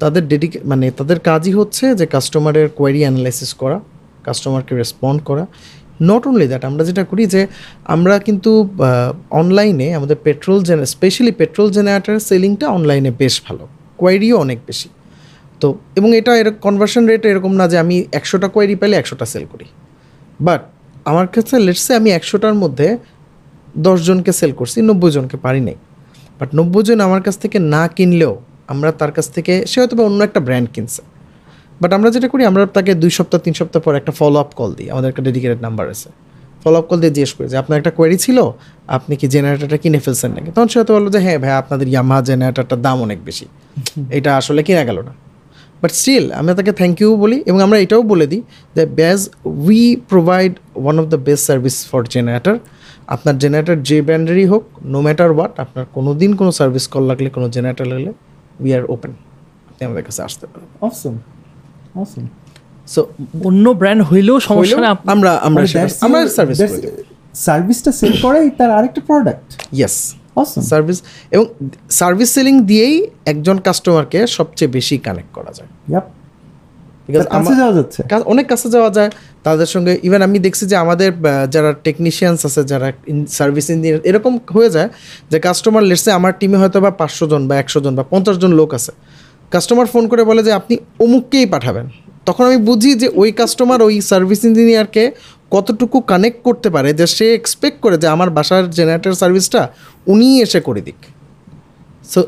তাদের ডেডিকে মানে তাদের কাজই হচ্ছে যে কাস্টমারের কোয়ারি অ্যানালাইসিস করা কাস্টমারকে রেসপন্ড করা। নট অনলি দ্যাট আমরা যেটা করি যে আমরা কিন্তু অনলাইনে আমাদের পেট্রোল জেনে স্পেশালি পেট্রোল জেনারেটার সেলিংটা অনলাইনে বেশ ভালো কোয়ারিও অনেক বেশি। তো, এবং এটা এরকম কনভার্সন রেট এরকম না যে আমি একশোটা কোয়ারি পেলে একশোটা সেল করি। বাট আমার কাছে লেটসে আমি একশোটার মধ্যে দশজনকে সেল করছি, নব্বই জনকে পারি নাই। বাট নব্বই জন আমার কাছ থেকে না কিনলেও আমরা তার কাছ থেকে, সে হয়তো বা অন্য একটা ব্র্যান্ড কিনছে। বাট আমরা যেটা করি, আমরা তাকে দুই সপ্তাহ, তিন সপ্তাহ পর একটা ফলো আপ কল দিই। আমাদের একটা ডেডিকেটেড নাম্বার আছে। ফলো আপ কল দিয়ে জিজ্ঞেস করি যে, আপনার একটা কোয়ারি ছিল? আপনি কি জেনারেটারটা কিনে ফেলছেন নাকি? তখন সে হয়তো বলল যে হ্যাঁ ভাই, আপনাদের ইয়ামাহা জেনারেটারটার দাম অনেক বেশি। এটা আসলে কিনা গেল না। বাট স্টিল আমি তাকে থ্যাংক ইউ বলি এবং আমরা এটাও বলে দিই যে because we provide one of the best service for generator আপনার জেনারেটর যে ব্র্যান্ডেরই হোক নো ম্যাটার হোয়াট আপনার কোনো দিন কোনো সার্ভিস কল লাগলে কোনো জেনারেটর লাগলে উই আর ওপেন আপনি আমাদের কাছে আসতে পারেন। অসম অসম সো অন্য ব্র্যান্ড হইলেও সমস্যা না আমরা আমরা মানে আমরা সার্ভিস সার্ভিসটা সেল করাই তার আরেকটা প্রোডাক্ট ইয়েস সার্ভিস এবং সার্ভিস সেলিং দিয়েই একজন কাস্টমারকে সবচেয়ে বেশি কানেক্ট করা যায়। বিকজ কাছে যাওয়া যাচ্ছে। অনেক কাছে যাওয়া যায়। তাদের সঙ্গে ইভেন আমি দেখছি যে আমাদের যারা টেকনিশিয়ানস আছে যারা সার্ভিস ইঞ্জিনিয়ার এরকম হয়ে যায় যে কাস্টমার লেটসে আমার টিমে হয়তো বা পাঁচশো জন বা একশো জন বা পঞ্চাশ জন লোক আছে। কাস্টমার ফোন করে বলে যে আপনি অমুককেই পাঠাবেন। তখন আমি বুঝি যে ওই কাস্টমার ওই সার্ভিস ইঞ্জিনিয়ারকে কতটুকু কানেক্ট করতে পারে যে সে এক্সপেক্ট করে যে আমার বাসার জেনারেটর সার্ভিসটা উনিই এসে করে দিক। সো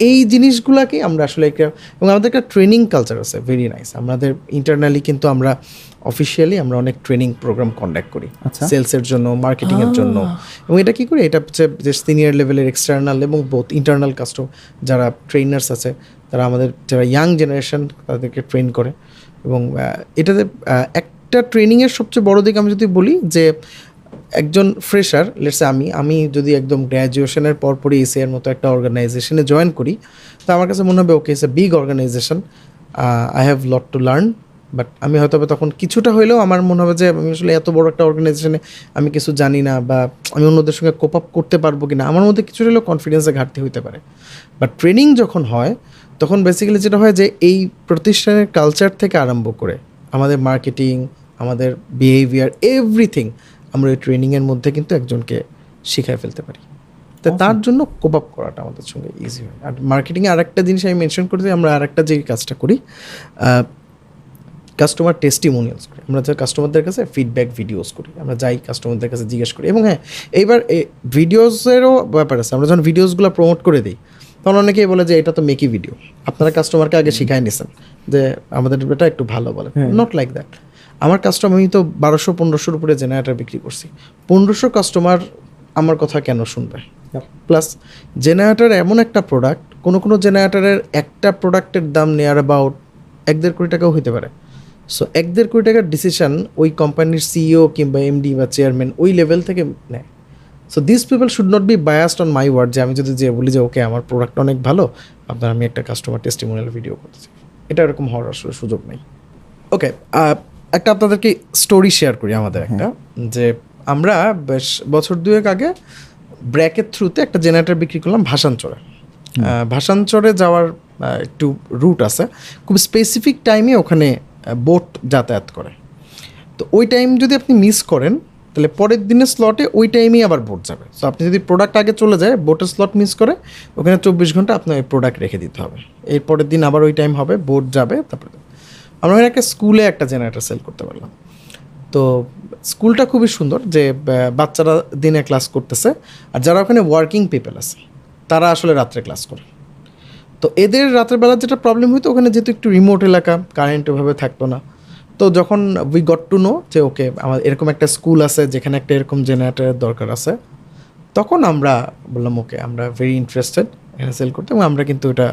এই জিনিসগুলোকে আমরা আসলে একটা এবং আমাদের একটা ট্রেনিং কালচার আছে ভেরি নাইস আমাদের ইন্টারনালি কিন্তু আমরা অফিসিয়ালি আমরা অনেক ট্রেনিং প্রোগ্রাম কন্ডাক্ট করি। আচ্ছা। সেলসের জন্য মার্কেটিংয়ের জন্য। এবং এটা কী করি? এটা হচ্ছে যে সিনিয়র লেভেলের এক্সটার্নাল এবং বোথ ইন্টারনাল কাস্টম যারা ট্রেনার্স আছে তারা আমাদের যারা ইয়াং জেনারেশন তাদেরকে ট্রেন করে। এবং এটাতে একটা ট্রেনিংয়ের সবচেয়ে বড় দিক আমি যদি বলি যে একজন ফ্রেশার লেটসে আমি আমি যদি একদম গ্র্যাজুয়েশনের পরপরই এসিআর মতো একটা অর্গানাইজেশনে জয়েন করি, তো আমার কাছে মনে হবে okay it's a big organisation I have lot to learn but আমি হয়তো তখন কিছুটা হইলেও আমার মনে হবে যে আমি আসলে এত বড় একটা অর্গানাইজেশনে আমি কিছু জানি না বা আমি অন্যদের সঙ্গে কোপ আপ করতে পারব কি না আমার মধ্যে কিছুটা হলেও কনফিডেন্সে ঘাটতি হতে পারে। বাট ট্রেনিং যখন হয়, তখন বেসিক্যালি যেটা হয় যে এই প্রতিষ্ঠানের কালচার থেকে আরম্ভ করে আমাদের মার্কেটিং আমাদের বিহেভিয়ার এভরিথিং আমরা ওই ট্রেনিংয়ের মধ্যে কিন্তু একজনকে শিখায় ফেলতে পারি। তো তার জন্য কোপ আপ করাটা আমাদের সঙ্গে ইজি হয়। আর মার্কেটিংয়ে আরেকটা জিনিস আমি মেনশন করতে আমরা আরেকটা যে কাজটা করি কাস্টমার টেস্টিমোনিয়ালস করি। আমরা যে কাস্টমারদের কাছে ফিডব্যাক ভিডিওস করি আমরা যাই কাস্টমারদের কাছে জিজ্ঞেস করি। এবং হ্যাঁ এইবার ভিডিওসেরও ব্যাপার আছে। আমরা যখন ভিডিওসগুলো প্রমোট করে দিই তখন অনেকেই বলে যে এটা তো মেকি ভিডিও আপনারা কাস্টমারকে আগে শিখাই নিয়েছেন যে আমাদের এটা একটু ভালো বলে। নট লাইক দ্যাট আমার কাস্টমার আমি তো বারোশো পনেরোশোর উপরে জেনারেটার বিক্রি করছি। পনেরোশো কাস্টমার আমার কথা কেন শুনবে? প্লাস জেনারেটার এমন একটা প্রোডাক্ট কোনো কোনো জেনারেটারের একটা প্রোডাক্টের দাম নেয়ার অ্যাবাউট এক দেড় কোটি টাকাও হতে পারে। সো এক দেড় কোটি টাকার ডিসিশন ওই কোম্পানির সিইও কিংবা এমডি বা চেয়ারম্যান ওই লেভেল থেকে নেয়। So this people should not be biased on my word যে আমি যদি যে বলি যে ওকে আমার প্রোডাক্ট অনেক ভালো আপনার আমি একটা কাস্টমার টেস্টিমোনিয়াল ভিডিও করতেছি। এটা এরকম হওয়ার আসলে সুযোগ নেই। ওকে একটা আপনাদেরকে স্টোরি শেয়ার করি আমাদের একটা যে আমরা বেশ বছর দুয়েক আগে ব্র্যাকের থ্রুতে একটা জেনারেটর বিক্রি করলাম ভাসানচরে। আহ, ভাসানচরে যাওয়ার একটু রুট আছে। খুব স্পেসিফিক টাইমে ওখানে বোট যাতায়াত করে। তো ওই টাইম যদি আপনি মিস করেন তাহলে পরের দিনের স্লটে ওই টাইমেই আবার বোট যাবে। সো আপনি যদি প্রোডাক্ট আগে চলে যায় বোটের স্লট মিস করে ওখানে চব্বিশ ঘণ্টা আপনার প্রোডাক্ট রেখে দিতে হবে। এর পরের দিন আবার ওই টাইম হবে বোট যাবে তারপরে আমরা একটা স্কুলে একটা জেনারেটর সেল করতে পারলাম। তো স্কুলটা খুবই সুন্দর যে বাচ্চারা দিনে ক্লাস করতেছে আর যারা ওখানে ওয়ার্কিং পিপল আছে, তারা আসলে রাত্রে ক্লাস করে। তো এদের রাতের বেলা যেটা প্রবলেম হতো ওখানে যেহেতু একটু রিমোট এলাকা কারেন্ট ওভাবে থাকতো না। তো যখন উই গট টু নো যে ওকে আমার এরকম একটা স্কুল আছে যেখানে একটা এরকম জেনারেটরের দরকার আছে, তখন আমরা বললাম ওকে আমরা ভেরি ইন্টারেস্টেড এখানে সেল করতে এবং আমরা কিন্তু এটা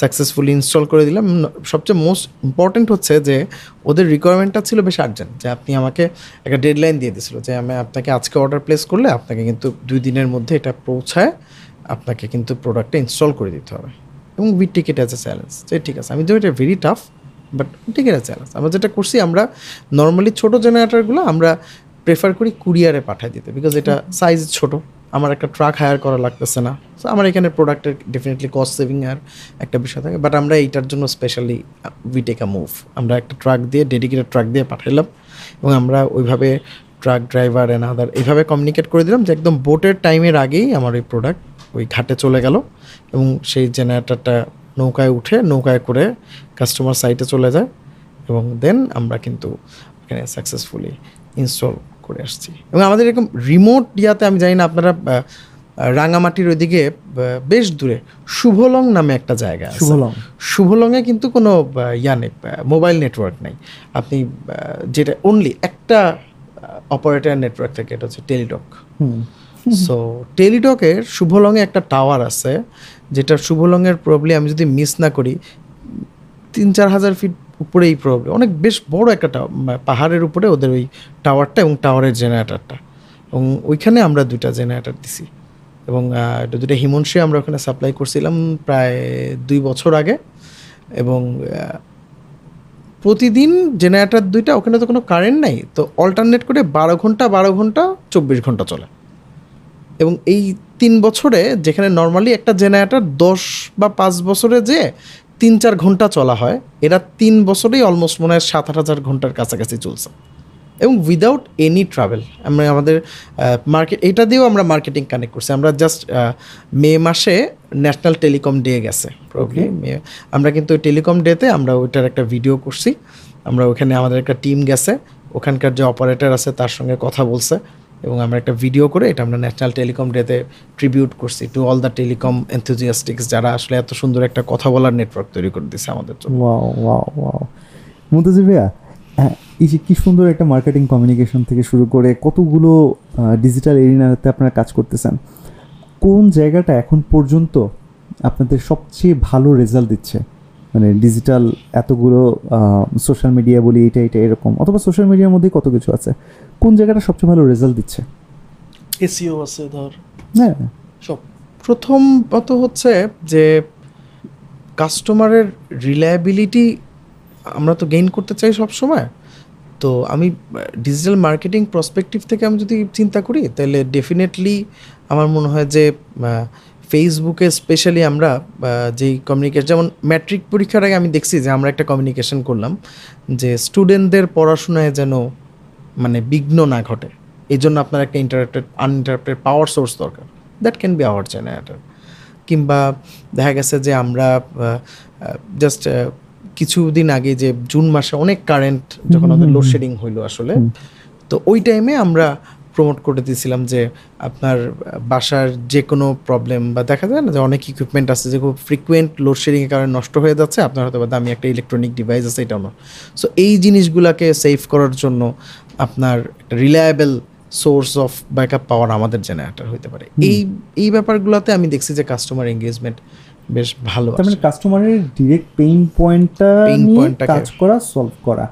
সাকসেসফুলি ইনস্টল করে দিলাম। সবচেয়ে মোস্ট ইম্পর্ট্যান্ট হচ্ছে যে ওদের রিকোয়ারমেন্টটা ছিল বেশ আর্জেন্ট যে আপনি আমাকে একটা ডেডলাইন দিয়ে দিয়েছিল, যে আমি আপনাকে আজকে অর্ডার প্লেস করলে আপনাকে কিন্তু দুই দিনের মধ্যে এটা পৌঁছায়, আপনাকে কিন্তু প্রোডাক্টটা ইনস্টল করে দিতে হবে। এবং we take it as a challenge যে ঠিক আছে, আমি তো এটা very tough but take it as challenge আমরা যেটা করছি, আমরা নর্মালি ছোটো জেনারেটারগুলো আমরা প্রেফার করি কুরিয়ারে পাঠিয়ে দিতে বিকজ এটা সাইজ ছোট। আমার একটা ট্রাক হায়ার করা লাগতেছে না। সো আমার এখানে প্রোডাক্টের ডেফিনেটলি কস্ট সেভিং আর একটা বিষয় থাকে। বাট আমরা এইটার জন্য specially we take a move আমরা একটা ট্রাক দিয়ে ডেডিকেটেড ট্রাক দিয়ে পাঠালাম এবং আমরা ওইভাবে ট্রাক ড্রাইভার অ্যান্ড আদার এইভাবে কমিউনিকেট করে দিলাম যে একদম বোটের টাইমের আগেই আমার ওই প্রোডাক্ট ওই ঘাটে চলে গেল এবং সেই জেনারেটারটা নৌকায় উঠে নৌকায় করে কাস্টমার সাইটে চলে যায় এবং দেন আমরা কিন্তু এখানে সাকসেসফুলি ইনস্টল করে আসছি। এবং আমাদের এরকম রিমোট ইয়াতে আমি জানি না আপনারা রাঙামাটির ওইদিকে বেশ দূরে শুভলং নামে একটা জায়গা আছে। শুভলং। শুভলংয়ে কিন্তু কোনো ইয়া নেই মোবাইল নেটওয়ার্ক নেই। আপনি যেটা অনলি একটা অপারেটার নেটওয়ার্ক থাকে এটা হচ্ছে টেলিটক হুম। সো টেলিটকের শুভলংয়ে একটা টাওয়ার আছে যেটা শুভলংয়ের প্রবলেম আমি যদি মিস না করি তিন চার হাজার ফিট উপরেই প্রবলেম অনেক বেশ বড় একটা পাহাড়ের উপরে ওদের ওই টাওয়ারটা এবং টাওয়ারের জেনারেটারটা এবং ওইখানে আমরা দুইটা জেনারেটার দিছি। এবং দুটো হিমনশি আমরা ওখানে সাপ্লাই করছিলাম প্রায় দুই বছর আগে। এবং প্রতিদিন জেনারেটার দুইটা, ওখানে তো কোনো কারেন্ট নাই। তো অল্টারনেট করে বারো ঘণ্টা বারো ঘণ্টা, চব্বিশ ঘণ্টা চলে। এবং এই তিন বছরে যেখানে নর্মালি একটা জেনারেটার দশ বা পাঁচ বছরে যে তিন চার ঘণ্টা চলা হয়। এরা তিন বছরেই অলমোস্ট মনে হয় সাত আট হাজার ঘণ্টার কাছাকাছি চলছে। এবং উইদাউট এনি ট্রাভেল আমরা আমাদের মার্কেট এটা দিয়েও আমরা মার্কেটিং কানেক্ট করছি। আমরা জাস্ট মে মাসে ন্যাশনাল টেলিকম ডে গেছে। প্রবলি মে আমরা কিন্তু ওই টেলিকম ডেতে আমরা ওইটার একটা ভিডিও করছি। আমরা ওখানে আমাদের একটা টিম গেছে। ওখানকার যে অপারেটর আছে তার সঙ্গে কথা বলছে। এবং আমরা একটা ভিডিও করে এটা আমরা ন্যাশনাল টেলিকম ডেতে ট্রিবিউট করছি to all the telecom enthusiastics যারা আসলে এত সুন্দর একটা কথা বলার নেটওয়ার্ক তৈরি করে দিচ্ছে আমাদের জন্য। ভাইয়া হ্যাঁ, এই যে কী সুন্দর একটা মার্কেটিং কমিউনিকেশন থেকে শুরু করে কতগুলো ডিজিটাল এরিনাতে আপনারা কাজ করতেছেন কোন জায়গাটা এখন পর্যন্ত আপনাদের সবচেয়ে ভালো রেজাল্ট দিচ্ছে? মানে ডিজিটাল এতগুলো সোশ্যাল মিডিয়া বলি এটা এটা এরকম। অথবা সোশ্যাল মিডিয়ার মধ্যে কত কিছু আছে। কোন জায়গাটা সবচেয়ে ভালো রেজাল্ট দিচ্ছে? এসিও আছে ধর। হ্যাঁ। সব। প্রথমত হচ্ছে যে কাস্টমারের রিলায়াবিলিটি আমরা তো গেইন করতে চাই সব সময় তো আমি ডিজিটাল মার্কেটিং প্রসপেক্টিভ থেকে আমি যদি চিন্তা করি তাহলে ডেফিনেটলি আমার মনে হয় যে ফেসবুকে স্পেশালি আমরা যেই কমিউনিকেশন যেমন ম্যাট্রিক পরীক্ষার আগে আমি দেখছি যে আমরা একটা কমিউনিকেশন করলাম যে স্টুডেন্টদের পড়াশোনায় যেন মানে বিঘ্ন না ঘটে। এই জন্য আপনার একটা ইন্টারাপ্টেড আনইন্টারাপ্টেড পাওয়ার সোর্স দরকার। That can be our generator কিংবা দেখা গেছে যে আমরা জাস্ট কিছুদিন আগে যে জুন মাসে অনেক কারেন্ট যখন আমাদের লোডশেডিং হইল আসলে তো ওই টাইমে আমরা প্রমোট করে দিয়েছিলাম যে আপনার বাসার যে কোনো প্রবলেম বা দেখা যায় না যে অনেক ইকুইপমেন্ট আছে যে খুব ফ্রিকুয়েন্ট লোডশেডিংয়ের কারণে নষ্ট হয়ে যাচ্ছে আপনার হয়তো বা দামি একটা ইলেকট্রনিক ডিভাইস আছে এটাও না। সো এই জিনিসগুলোকে সেভ করার জন্য আপনার একটা reliable source of backup power আমাদের জেনারেটর হতে পারে। এই এই ব্যাপারগুলোতে আমি দেখছি যে কাস্টমার এঙ্গেজমেন্ট বেশ ভালো তার মানে কাস্টমারের ডিরেক্ট পেইন পয়েন্টটা কাজ করা সলভ করা।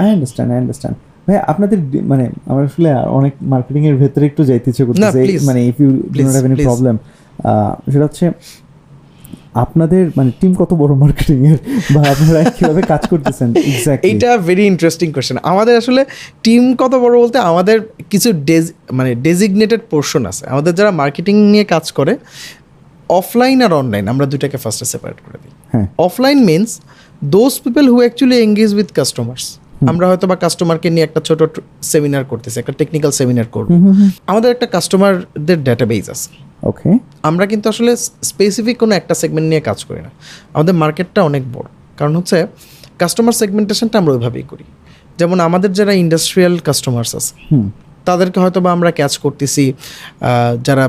আই আন্ডারস্ট্যান্ড আই আন্ডারস্ট্যান্ড ভাই আপনাদের মানে আমার আসলে অনেক মার্কেটিং এর ভেতরে একটু যাইতে ইচ্ছে করতেছে। মানে if you do not have any problem সেটা হচ্ছে আপনাদের মানে টিম কত বড় মার্কেটিং এর? বা আপনারা কীভাবে কাজ করতেছেন? এক্স্যাক্টলি এইটা ভেরি ইন্টারেস্টিং কোয়েশ্চেন আমাদের আসলে টিম কত বড় বলতে আমাদের কিছু ডেজ মানে ডেজিগনেটেড পোর্শন আছে। আমাদের যারা মার্কেটিং নিয়ে কাজ করে অফলাইন আর অনলাইন আমরা দুটাকে ফার্স্টে সেপারেট করে দিই। হ্যাঁ। Offline means those people who actually engage with customers আমরা হয়তো বা কাস্টমারকে নিয়ে একটা ছোট সেমিনার করতেছি একটা টেকনিক্যাল সেমিনার করব। আমাদের একটা কাস্টমারদের ডেটাবেজ আছে। ওকে আমরা কিন্তু আসলে স্পেসিফিক কোনো একটা সেগমেন্ট নিয়ে কাজ করি না। আমাদের মার্কেটটা অনেক বড়। কারণ হচ্ছে কাস্টমার সেগমেন্টেশনটা আমরা ওইভাবেই করি। যেমন আমাদের যারা ইন্ডাস্ট্রিয়াল কাস্টমার্স আছে তাদেরকে হয়তো বা আমরা ক্যাচ করতেছি যারা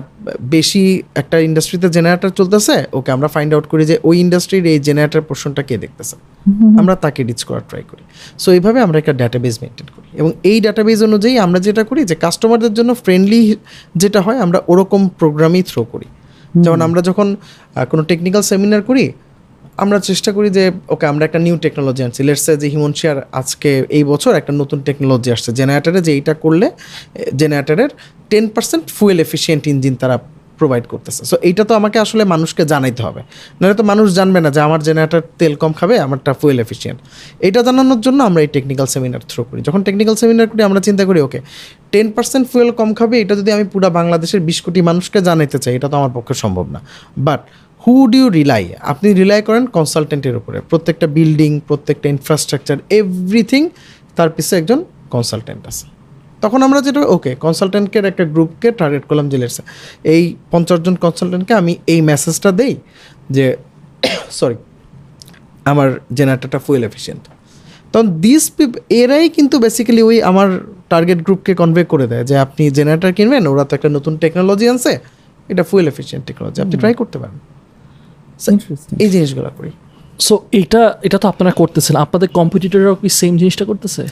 বেশি একটা ইন্ডাস্ট্রিতে জেনারেটর চলতেছে ওকে আমরা ফাইন্ড আউট করি যে ওই ইন্ডাস্ট্রির এই জেনারেটর পোর্শনটা কে দেখতেছে। আমরা তাকে রিচ করার ট্রাই করি। সো এইভাবে আমরা একটা ডাটাবেস মেনটেন করি। এবং এই ডাটাবেস অনুযায়ী আমরা যেটা করি যে কাস্টমারদের জন্য ফ্রেন্ডলি যেটা হয় আমরা ওরকম প্রোগ্রামই থ্রো করি। যেমন আমরা যখন কোনো টেকনিক্যাল সেমিনার করি আমরা চেষ্টা করি যে, ওকে, আমরা একটা নিউ টেকনোলজি আনছি। লেটসে যে হিমনশিয়ার আজকে এই বছর একটা নতুন টেকনোলজি আসছে। জেনারেটারে যে এইটা করলে জেনারেটারের ten percent fuel efficient engine তারা প্রোভাইড করতেছে। সো এইটা তো আমাকে আসলে মানুষকে জানাইতে হবে। নাহলে তো মানুষ জানবে না যে আমার জেনারেটার তেল কম খাবে, আমারটা ফুয়েল এফিসিয়েন্ট এটা জানানোর জন্য আমরা এই টেকনিক্যাল সেমিনার থ্রু করি। যখন টেকনিক্যাল সেমিনার করি, আমরা চিন্তা করি, ওকে টেন পার্সেন্ট ফুয়েল কম খাবে, এটা যদি আমি পুরো বাংলাদেশের বিশ কোটি মানুষকে জানাইতে চাই, এটা তো আমার পক্ষে সম্ভব না। But who do you rely আপনি রিলাই করেন কনসালটেন্টের উপরে। প্রত্যেকটা বিল্ডিং প্রত্যেকটা ইনফ্রাস্ট্রাকচার এভরিথিং তার পিছে একজন কনসালটেন্ট আছে। তখন আমরা যেটা ওকে কনসালটেন্টকে একটা গ্রুপকে টার্গেট করলাম যে লেটস এই পঞ্চাশ জন কনসালটেন্টকে আমি এই মেসেজটা দেই যে সরি আমার জেনারেটরটা ফুয়েল এফিসিয়েন্ট তখন দিস এরাই কিন্তু বেসিক্যালি ওই আমার টার্গেট গ্রুপকে কনভে করে দেয় যে আপনি জেনারেটর কিনবেন ওরা তো একটা নতুন টেকনোলজি আনছে এটা ফুয়েল এফিসিয়েন্ট টেকনোলজি আপনি ট্রাই করতে পারেন। এই জিনিসগুলো করি। সো এটা এটা তো আপনারা করতেছেন। আপনাদের কম্পিটিটররাও কি সেম জিনিসটা করতেছে?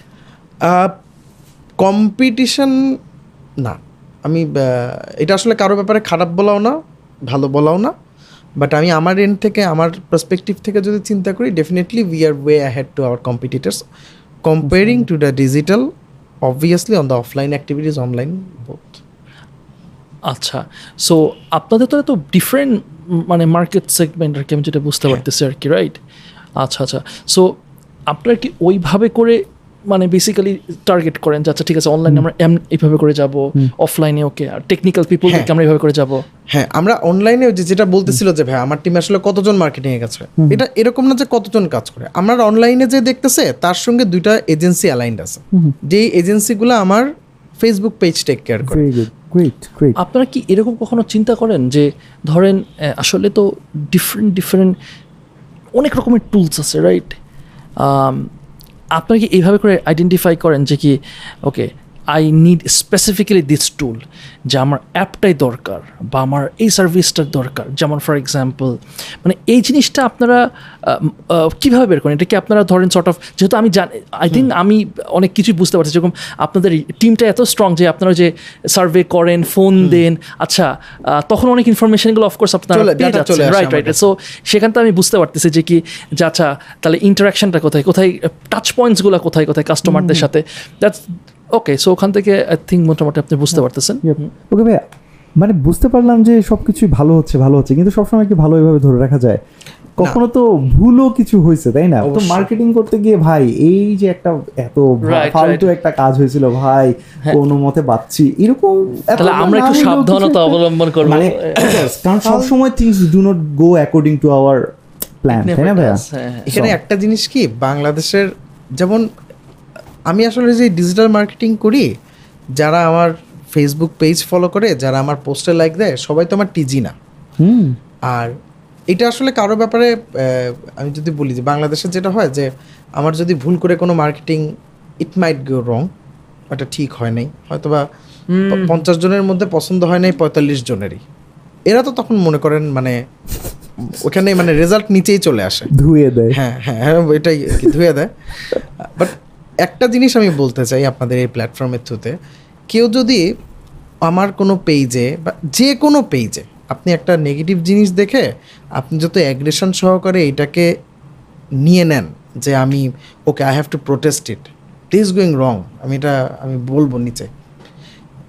কম্পিটিশন না। আমি এটা আসলে কারও ব্যাপারে খারাপ বলাও না ভালো বলাও না। বাট আমি আমার এন্ড থেকে আমার পার্সপেক্টিভ থেকে যদি চিন্তা করি definitely we are way ahead to our competitors comparing to the digital obviously on the offline activities online both আচ্ছা। সো আপনাদের তো এত ডিফারেন্ট মানে মার্কেট সেগমেন্ট আর কি আমি যেটা বুঝতে পারতেছি আর কি রাইট আচ্ছা আচ্ছা। সো আপনারা কি ওইভাবে করে মানে বেসিক্যালি টার্গেট করেন যে আচ্ছা ঠিক আছে অনলাইনে আমরা এম এইভাবে করে যাব অফলাইনে ওকে আর টেকনিক্যাল পিপলকে হ্যাঁ। আমরা এইভাবে করে যাব? হ্যাঁ আমরা অনলাইনে যে যেটা বলতেছিল যে ভাই আমার টিমে আসলে কতজন মার্কেটিং এ করে এটা এরকম না যে কতজন কাজ করে। আমার অনলাইনে যে দেখতেছে তার সঙ্গে দুইটা এজেন্সি অ্যালাইন্ড আছে। যেই এজেন্সিগুলো আমার ফেসবুক পেজ টেক কেয়ার করে। আপনারা কি এরকম কখনো চিন্তা করেন যে, ধরেন আসলে তো ডিফারেন্ট ডিফারেন্ট অনেক রকমের টুলস আছে রাইট আপনারা কি এইভাবে করে আইডেন্টিফাই করেন যে কি okay I need specifically this tool যে আমার অ্যাপটাই দরকার বা আমার এই সার্ভিসটার দরকার। যেমন ফর এক্সাম্পল মানে এই জিনিসটা আপনারা কীভাবে বের করেন? এটা কি আপনারা ধরেন সর্ট অফ যেহেতু আমি জানি আই থিঙ্ক আমি অনেক কিছুই বুঝতে পারছি। যেরকম আপনাদের টিমটা এত স্ট্রং যে আপনারা যে সার্ভে করেন ফোন দেন আচ্ছা তখন অনেক ইনফরমেশনগুলো অফকোর্স আপনারা পেয়ে যাচ্ছেন। রাইট রাইট সো সেখান থেকে আমি বুঝতে পারতেছি যে কি যে আচ্ছা তাহলে ইন্টারাকশনটা কোথায়? কোথায় টাচ পয়েন্টসগুলো কোথায়? কোথায় কাস্টমারদের সাথে? দ্যাটস ওকে সো ওখান থেকে আই থিঙ্ক মোটামুটি আপনি বুঝতে পারতেছেন। ওকে ভাইয়া মানে বুঝতে পারলাম যে সব কিছুই ভালো হচ্ছে ভালো হচ্ছে কিন্তু সবসময় কি ভালো এভাবে ধরে রাখা যায়? কখনো তো ভুলও কিছু হয়েছে তাই না? তো মার্কেটিং করতে গিয়ে ভাই এই যে একটা এত ফালতু একটা কাজ হয়েছিল ভাই কোনো মতে বাচ্চি এরকম তাহলে আমরা একটু সাবধানতা অবলম্বন করব। মানে কারণ সবসময় things do not go according to our plan তাই না ভাইয়া? হ্যাঁ, হ্যাঁ। এখানে একটা জিনিস কি বাংলাদেশের যেমন আমি আসলে যে ডিজিটাল মার্কেটিং করি যারা আমার ফেসবুক পেজ ফলো করে যারা আমার পোস্টে লাইক দেয় সবাই তো আমার টিজি না। হুম। আর এটা আসলে কারও ব্যাপারে আমি যদি বলি যে বাংলাদেশে যেটা হয় যে আমার যদি ভুল করে কোনো মার্কেটিং ইট মাইট গো রং ওটা ঠিক হয় নাই। হয়তো বা পঞ্চাশ জনের মধ্যে পছন্দ হয় নাই পঁয়তাল্লিশ জনেরই। এরা তো তখন মনে করেন মানে ওখানে মানে রেজাল্ট নিচেই চলে আসে। ধুয়ে দেয়। হ্যাঁ হ্যাঁ হ্যাঁ এটাই ধুয়ে দেয়। বাট একটা জিনিস আমি বলতে চাই আপনাদের এই প্ল্যাটফর্মের থ্রুতে কেউ যদি আমার কোনো পেজে বা যে কোনো পেজে আপনি একটা নেগেটিভ জিনিস দেখে আপনি যত অ্যাগ্রেশন সহকারে এটাকে নিয়ে নেন যে আমি okay I have to protest it it is going wrong আমি এটা, আমি বলব নিচে।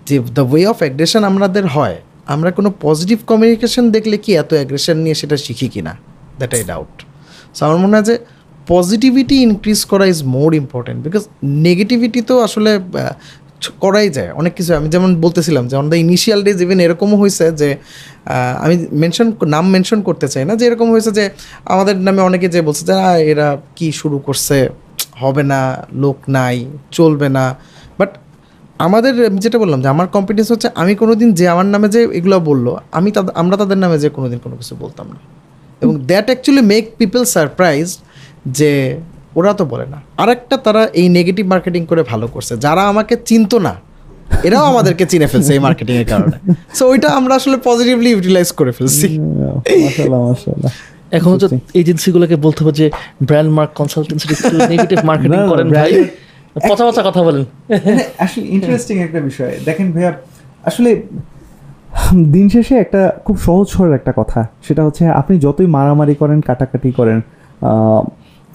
যে দ্য ওয়ে অফ অ্যাগ্রেশন আমাদের হয়, আমরা কোনো পজিটিভ কমিউনিকেশন দেখলে কি এত অ্যাগ্রেশন নিয়ে সেটা শিখি কি না দ্যাট আই ডাউট সো আমার মনে হয় যে পজিটিভিটি ইনক্রিজ করা is more important because negativity তো আসলে করাই যায় অনেক কিছু। আমি যেমন বলতেছিলাম যে on the initial days even এরকমও হয়েছে যে আমি মেনশন নাম মেনশন করতে চাই না যে এরকম হয়েছে যে আমাদের নামে অনেকে যে বলছে যে "আহ, এরা কি শুরু করছে হবে না লোক নাই চলবে না। বাট আমাদের যেটা বললাম যে আমার কম্পিটেন্স হচ্ছে আমি কোনোদিন যে আমার নামে যে এগুলো বলল আমি তাদের আমরা তাদের নামে যে কোনোদিন কোনো কিছু বলতাম না। এবং that actually make people surprise যে ওরা তো বলে না। আরেকটা তারা এই নেগেটিভ মার্কেটিং করে ভালো করছে। যারা আমাকে চিনতো না এরাও আমাদেরকে চিনে ফেলছে এই মার্কেটিং এর কারণে। সো ওইটা আমরা আসলে পজিটিভলি ইউটিলাইজ করে ফেলছি। মাশাআল্লাহ মাশাআল্লাহ। এখন তো এজেন্সিগুলোকে বলতে হবে যে brand mark consultancy negative marketing করেন ভাই। brand- পচা পচা কথা বলেন। মানে আসলে ইন্টারেস্টিং একটা বিষয়। দেখেন ভাইয়া আসলে দিন শেষে একটা খুব সহজ সরল একটা কথা। সেটা হচ্ছে আপনি যতই মারামারি করেন কাটাকাটি করেন আহ,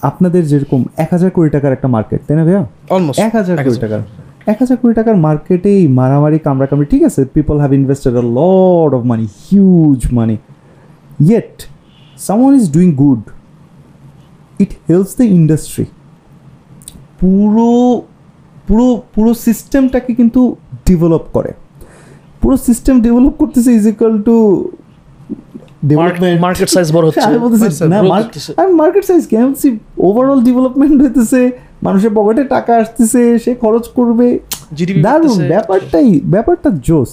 আপনাদের যেরকম এক হাজার কোটি টাকার একটা মার্কেট তাই না ভাইয়া? অলমোস্ট এক হাজার কোটি টাকার। এক হাজার কোটি টাকার মার্কেটে এই মারামারি কামড়াকামড়ি ঠিক আছে? People have invested a lot of money huge money yet someone is doing good it helps the industry পুরো পুরো পুরো সিস্টেমটাকে কিন্তু ডেভেলপ করে। পুরো সিস্টেম ডেভেলপ করতেছে is equal to market size বড় হচ্ছে। আমি বলতেছি না growth মার্কেট করতেছে। আমি মার্কেট সাইজ কি? বলছি ওভারঅল ডেভেলপমেন্ট হইতেছে মানুষের পকেটে টাকা আসতেছে সে খরচ করবে। দারুণ ব্যাপারটাই ব্যাপারটা জোস।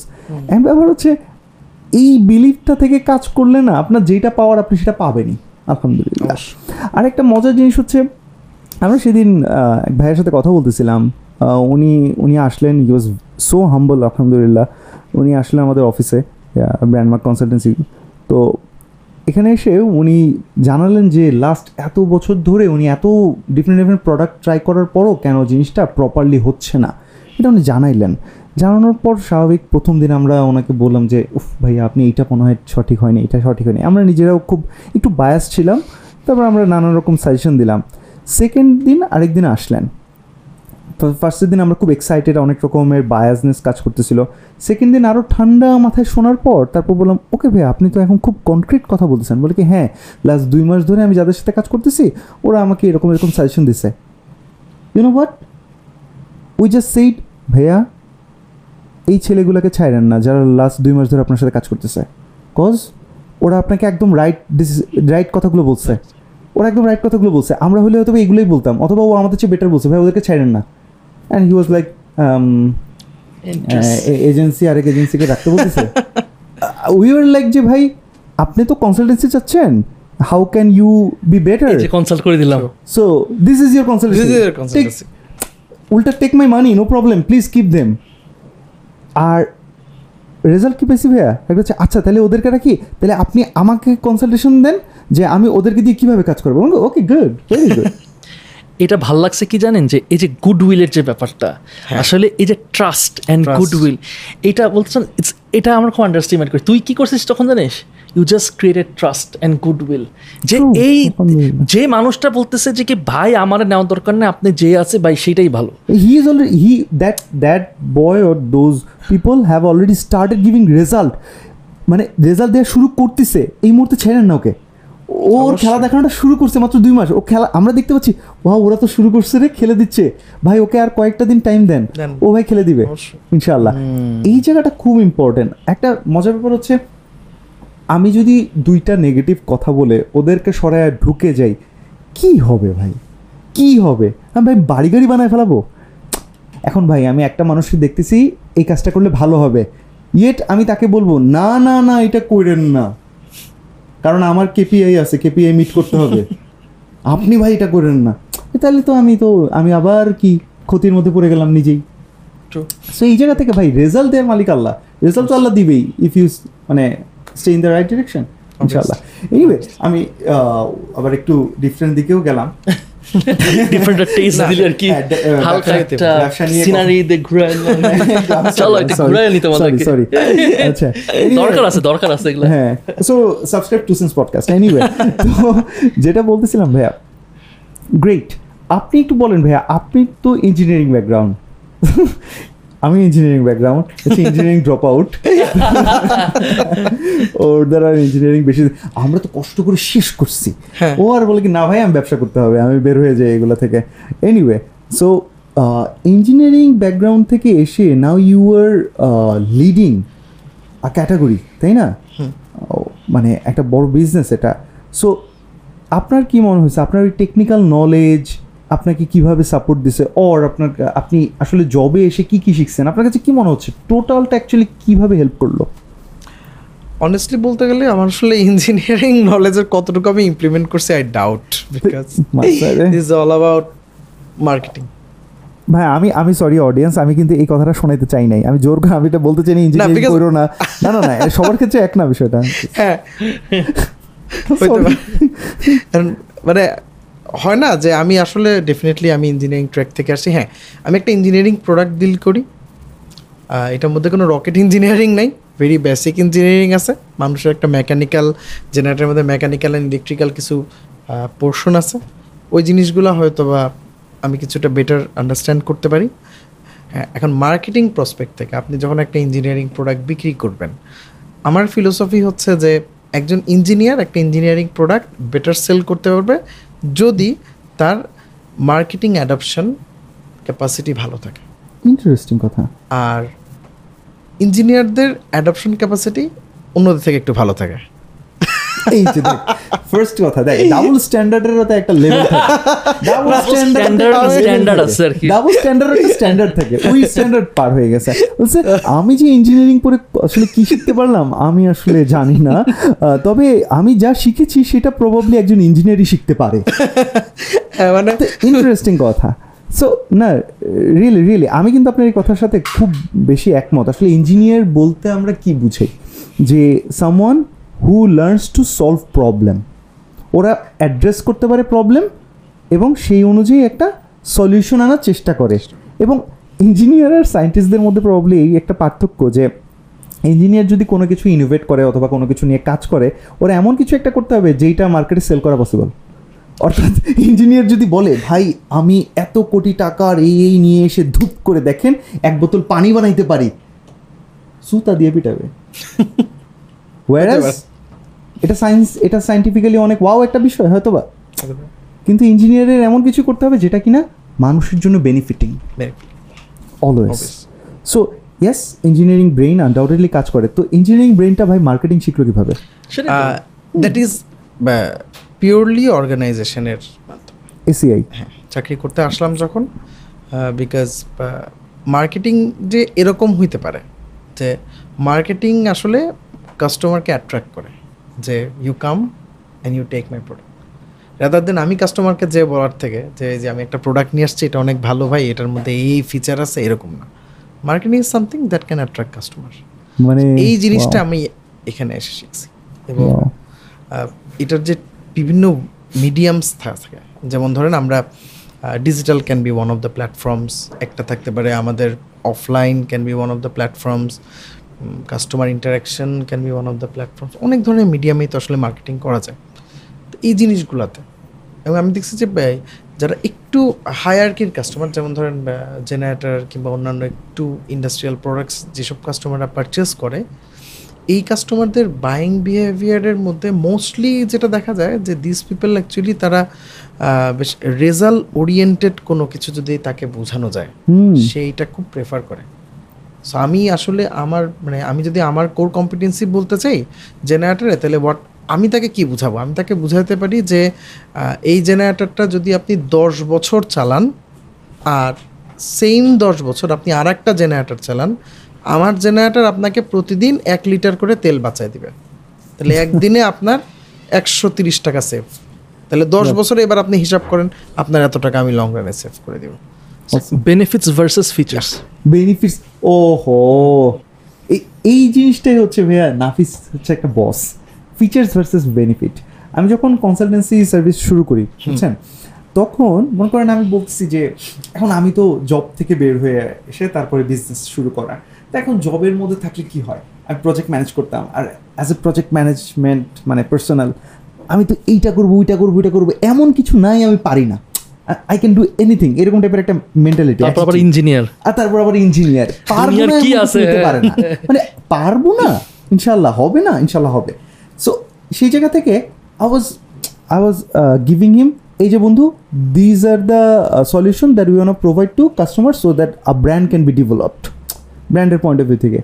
এখন ব্যাপার হচ্ছে এই বিলিফটা থেকে কাজ করলে না আপনার যেটা পাওয়ার আপনি সেটা পাবেনই আলহামদুলিল্লাহ। আর একটা মজার জিনিস হচ্ছে আমরা সেদিন আহ, এক ভাইয়ের সাথে কথা বলতেছিলাম। উনি উনি আসলেন ইউ ওয়াজ সো হাম্বল আলহামদুলিল্লাহ। উনি আসলেন আমাদের অফিসে ব্র্যান্ডমার্ক কনসালটেন্সি তো এখানে এসে উনি জানালেন যে লাস্ট এত বছর ধরে উনি এত ডিফারেন্ট ডিফারেন্ট প্রোডাক্ট ট্রাই করার পরও কেন জিনিসটা প্রপারলি হচ্ছে না। এটা উনি জানাইলেন। জানানোর পর স্বাভাবিক প্রথম দিন আমরা ওনাকে বললাম যে, উফ ভাইয়া, আপনি এইটা মনে হয় সঠিক হয়নি, এটা সঠিক হয়নি। আমরা নিজেরাও খুব একটু বায়াস ছিলাম, তারপর আমরা নানান রকম সাজেশন দিলাম। সেকেন্ড দিন আরেক দিন আসলেন। ফার্স্টের দিন আমরা খুব এক্সাইটেড অনেক রকমের বায়াসনেস কাজ করতেছিল। সেকেন্ড দিন আরও ঠান্ডা মাথায় শোনার পর তারপর বললাম, ওকে ভাই আপনি তো এখন খুব কনক্রিট কথা বলতেছেন। বলে কি হ্যাঁ লাস্ট দুই মাস ধরে আমি যাদের সাথে কাজ করতেছি, ওরা আমাকে এরকম এরকম সাজেশন দিছে। You know what we just said ভাইয়া, এই ছেলেগুলোকে ছাড়েন না, যারা লাস্ট দুই মাস ধরে আপনার সাথে কাজ করতেছে। কজ ওরা আপনাকে একদম রাইট রাইট কথাগুলো বলছে। ওরা একদম রাইট কথাগুলো বলছে। আমরা হলে হয়তো বা এগুলোই বলতাম, অথবা ও আমাদের চেয়ে বেটার বলছে ভাই ওদেরকে ছাড়েন না। And he was like agency আরেক এজেন্সিকে রাখতে বলতেছে। উই আর লাইক যে ভাই আপনি তো কনসালটেন্সি চাচ্ছেন। How can you be better consult করে দিলাম। So this is This consultancy উল্টা take my money no problem please keep them R result কি পেয়েছি ভাইয়া? একটা হচ্ছে আচ্ছা তাহলে ওদেরকে রাখি। তাহলে আপনি আমাকে কনসালটেশন দেন যে আমি ওদেরকে দিয়ে কীভাবে কাজ করব? ওকে গুড ভেরি গুড এটা ভালো লাগছে কি জানেন যে এই যে গুডউইলের যে ব্যাপারটা আসলে এই যে ট্রাস্ট অ্যান্ড. গুডউইল এটা বলছেন এটা আমরা খুব আন্ডারস্টিমেট করি। তুই কি করছিস তখন জানিস? You just created trust and goodwill যে এই যে মানুষটা বলতেছে যে কি ভাই আমার নেওয়ার দরকার নেই আপনি যে আছে ভাই সেটাই ভালো। He is already he that that boy or those people have already started giving result মানে রেজাল্ট দেওয়া শুরু করতেছে এই মুহূর্তে ছেড়েন না ওকে। ওর খেলা দেখানোটা শুরু করছে মাত্র দুই মাস। ও খেলা আমরা দেখতে পাচ্ছি ওয়া ওরা তো শুরু করছে রে খেলে দিচ্ছে। ভাই ওকে আর কয়েকটা দিন টাইম দেন। ও ভাই খেলে দিবে অবশ্যই। ইনশাআল্লাহ। এই জায়গাটা খুব ইম্পর্টেন্ট একটা মজার ব্যাপার হচ্ছে আমি যদি দুইটা নেগেটিভ কথা বলে ওদেরকে সরায় ঢুকে যাই কি হবে ভাই? কি হবে? আমি ভাই বাড়ি গাড়ি বানায় ফেলাবো? এখন ভাই আমি একটা মানুষকে দেখতেছি এই কাজটা করলে ভালো হবে। ইয়েট আমি তাকে বলব না না না এটা করেন না। কারণ আমার কেপিআই আছে কেপিআই মিট করতে হবে। আপনি ভাই এটা করেন না। তাহলে তো আমি তো আমি আবার কি ক্ষতির মধ্যে পড়ে গেলাম নিজেই। তো সো এই জায়গা থেকে ভাই রেজাল্ট দেয় মালিক আল্লাহ। রেজাল্ট তো আল্লাহ দিবেই ইফ ইউ মানে stay in the right direction ইনশাল্লাহ এনিওয়ে আমি আবার একটু ডিফারেন্ট দিকেও গেলাম। ডিফারেন্ট টেস্ট দিলে আর কি হ্যাঁ, হালকা একটা সিনারি দে চলো একটু ঘুরে নিতে আমাদেরকে সরি আচ্ছা দরকার আছে দরকার আছে এগুলো। হ্যাঁ so subscribe to since podcast anyway তো যেটা বলতেছিলাম ভাইয়া গ্রেট আপনি একটু বলেন ভাইয়া আপনি তো ইঞ্জিনিয়ারিং ব্যাকগ্রাউন্ড আমি ইঞ্জিনিয়ারিং ব্যাকগ্রাউন্ড হচ্ছে ইঞ্জিনিয়ারিং ড্রপ আউট ওর দ্বারা ইঞ্জিনিয়ারিং বেশি আমরা তো কষ্ট করে শেষ করছি। হ্যাঁ। ও আর বলে কি না ভাই আমি ব্যবসা করতে হবে আমি বের হয়ে যাই এগুলো থেকে। এনিওয়ে সো ইঞ্জিনিয়ারিং ব্যাকগ্রাউন্ড থেকে এসে now you are leading a category তাই না? মানে একটা বড় বিজনেস এটা। সো আপনার কি মনে হয়েছে? আপনার ওই টেকনিক্যাল নলেজ আপনাকে কীভাবে সাপোর্ট দিছে? অর আপনার আপনি আসলে জবে এসে কি কি শিখছেন? আপনার কাছে কি মনে হচ্ছে? টোটালটা অ্যাকচুয়ালি কীভাবে হেল্প করল? অনেস্টলি বলতে গেলে আমার আসলে ইঞ্জিনিয়ারিং নলেজের কতটুকু আমি ইমপ্লিমেন্ট করছি I doubt because is all about marketing ভাই আমি আমি সরি অডিয়েন্স আমি কিন্তু এই কথাটা শোনাইতে চাই নাই। আমি জোর করে আমি এটা বলতে চাই না ইঞ্জিনিয়ারিং করো না। না না না সবার ক্ষেত্রে এক না বিষয়টা। হ্যাঁ। মানে হয় না যে আমি আসলে ডেফিনেটলি আমি ইঞ্জিনিয়ারিং ট্র্যাক থেকে আসি। হ্যাঁ আমি একটা ইঞ্জিনিয়ারিং প্রোডাক্ট ডিল করি। এটার মধ্যে কোনো রকেট ইঞ্জিনিয়ারিং নাই ভেরি বেসিক ইঞ্জিনিয়ারিং আছে। মানুষের একটা মেকানিক্যাল জেনারেটারের মধ্যে মেকানিক্যাল অ্যান্ড ইলেকট্রিক্যাল কিছু পোর্শন আছে। ওই জিনিসগুলো হয়তো বা আমি কিছুটা বেটার আন্ডারস্ট্যান্ড করতে পারি। হ্যাঁ এখন মার্কেটিং প্রসপেক্ট থেকে আপনি যখন একটা ইঞ্জিনিয়ারিং প্রোডাক্ট বিক্রি করবেন, আমার ফিলোসফি হচ্ছে যে একজন ইঞ্জিনিয়ার একটা ইঞ্জিনিয়ারিং প্রোডাক্ট বেটার সেল করতে পারবে যদি তার মার্কেটিং অ্যাডাপশন ক্যাপাসিটি ভালো থাকে। ইন্টারেস্টিং কথা। আর ইঞ্জিনিয়ারদের অ্যাডাপশন ক্যাপাসিটি অন্যদের থেকে একটু ভালো থাকে। এই যে দেখ ফার্স্ট কথা দেখ ডাবল স্ট্যান্ডার্ডের তো একটা লেভেল থাকে। ডাবল standard- standard আছে আর কি। ডাবল স্ট্যান্ডার্ড একটা স্ট্যান্ডার্ড থাকে। ওই স্ট্যান্ডার্ড পার হয়ে গেছে। বলছে আমি যে ইঞ্জিনিয়ারিং পড়ে আসলে কি শিখতে পারলাম আমি আসলে জানি না। তবে আমি যা শিখেছি সেটা প্রবাবলি একজন ইঞ্জিনিয়ারই শিখতে পারে। হ্যাঁ মানে ইন্টারেস্টিং কথা। সো না রিয়েলি রিয়েলি আমি কিন্তু আপনার এই কথার সাথে খুব বেশি একমত। আসলে ইঞ্জিনিয়ার বলতে আমরা কি বুঝাই যে someone who learns to solve problem ওরা অ্যাড্রেস করতে পারে প্রবলেম এবং সেই অনুযায়ী একটা সলিউশন আনার চেষ্টা করে। এবং ইঞ্জিনিয়ার আর সায়েন্টিস্টদের মধ্যে প্রবলি এই একটা পার্থক্য যে ইঞ্জিনিয়ার যদি কোনো কিছু ইনোভেট করে অথবা কোনো কিছু নিয়ে কাজ করে, ওরা এমন কিছু একটা করতে হবে যেইটা মার্কেটে সেল করা পসিবল অর্থাৎ ইঞ্জিনিয়ার যদি বলে, ভাই, আমি এত কোটি টাকার এই এই নিয়ে এসে ধূপ করে দেখেন, এক বোতল পানি বানাইতে পারি। সুতা দিয়ে পিটাবে। ওয়ারাস এটা সায়েন্স এটা সায়েন্টিফিক্যালি অনেক ওয়াও একটা বিষয় হয়তো বা কিন্তু ইঞ্জিনিয়ারের এমন কিছু করতে হবে যেটা কিনা মানুষের জন্য benefiting always so yes engineering brain undoubtedly কাজ করে। তো ইঞ্জিনিয়ারিং ব্রেইনটা ভাই মার্কেটিং শিখলো কীভাবে? দ্যাট ইজ পিওরলি অর্গানাইজেশনের মাধ্যমে। এসিআই হ্যাঁ চাকরি করতে আসলাম যখন বিকজ মার্কেটিং যে এরকম হইতে পারে যে মার্কেটিং আসলে কাস্টমারকে অ্যাট্রাক্ট করে যে you come and you take my product rather than আমি কাস্টমারকে যে বলার থেকে যে এই যে আমি একটা প্রোডাক্ট নিয়ে আসছি এটা অনেক ভালো ভাই এটার মধ্যে এই ফিচার আছে এরকম না। Marketing is something that can attract customer মানে এই জিনিসটা আমি এখানে এসে শিখছি। এবং এটার যে বিভিন্ন মিডিয়ামস থাকে। যেমন ধরেন আমরা digital can be one of the platforms একটা থাকতে পারে আমাদের offline can be one of the platforms customer interaction can be one of the platforms অনেক ধরনের মিডিয়ামেই তো আসলে মার্কেটিং করা যায়। তো এই জিনিসগুলোতে। এবং আমি দেখছি যে যারা একটু হায়ারকির কাস্টমার যেমন ধরেন জেনারেটার কিংবা অন্যান্য একটু ইন্ডাস্ট্রিয়াল প্রোডাক্টস যেসব কাস্টমাররা পারচেস করে এই কাস্টমারদের বাইং বিহেভিয়ারের মধ্যে মোস্টলি যেটা দেখা যায় যে দিস পিপল অ্যাকচুয়ালি তারা বেশ রেজাল্ট ওরিয়েন্টেড কোনো কিছু যদি তাকে বোঝানো যায় সেইটা খুব প্রেফার করে। সো আমি আসলে আমার মানে আমি যদি আমার কোর কম্পিটেন্সি বলতে চাই জেনারেটারে তাহলে হোয়াট আমি তাকে কি বুঝাবো? আমি তাকে বুঝাতে পারি যে এই জেনারেটারটা যদি আপনি দশ বছর চালান আর সেম দশ বছর আপনি আর একটা জেনারেটার চালান আমার জেনারেটার আপনাকে প্রতিদিন এক লিটার করে তেল বাঁচায় দিবে। তাহলে একদিনে আপনার একশো তিরিশ টাকা সেভ তাহলে দশ বছরে এবার আপনি হিসাব করেন আপনার এত টাকা আমি লং রানে সেভ করে দেবো। বেনিফিটস ভার্সেস ফিচার্স বেনিফিটস ওহো এই এই জিনিসটাই হচ্ছে ভাইয়া নাফিস হচ্ছে একটা বস ফিচার্স ভার্সেস বেনিফিট আমি যখন কনসালটেন্সি সার্ভিস শুরু করি বুঝছেন? তখন মনে করেন আমি বলছি যে এখন আমি তো জব থেকে বের হয়ে এসে তারপরে বিজনেস শুরু করা। তো এখন জবের মধ্যে থাকলে কি হয়? আমি প্রজেক্ট ম্যানেজ করতাম। আর অ্যাজ এ প্রজেক্ট ম্যানেজমেন্ট মানে পার্সোনাল আমি তো এইটা করব ওইটা করব ওইটা করব এমন কিছু নাই আমি পারি না। আই ক্যান ডু এনিথিং এরকম টাইপের একটা মেন্টালিটি তারপর আবার ইঞ্জিনিয়ার আর তারপর আবার ইঞ্জিনিয়ার পারব না কি আছে? পারে না। মানে পারব না ইনশাল্লাহ হবে না ইনশাল্লাহ হবে। সো সেই জায়গা থেকে I was I was giving him এই যে বন্ধু these are the solution that we want provide to customer so that a brand can be developed ব্র্যান্ডের পয়েন্ট অফ ভিউ থেকে।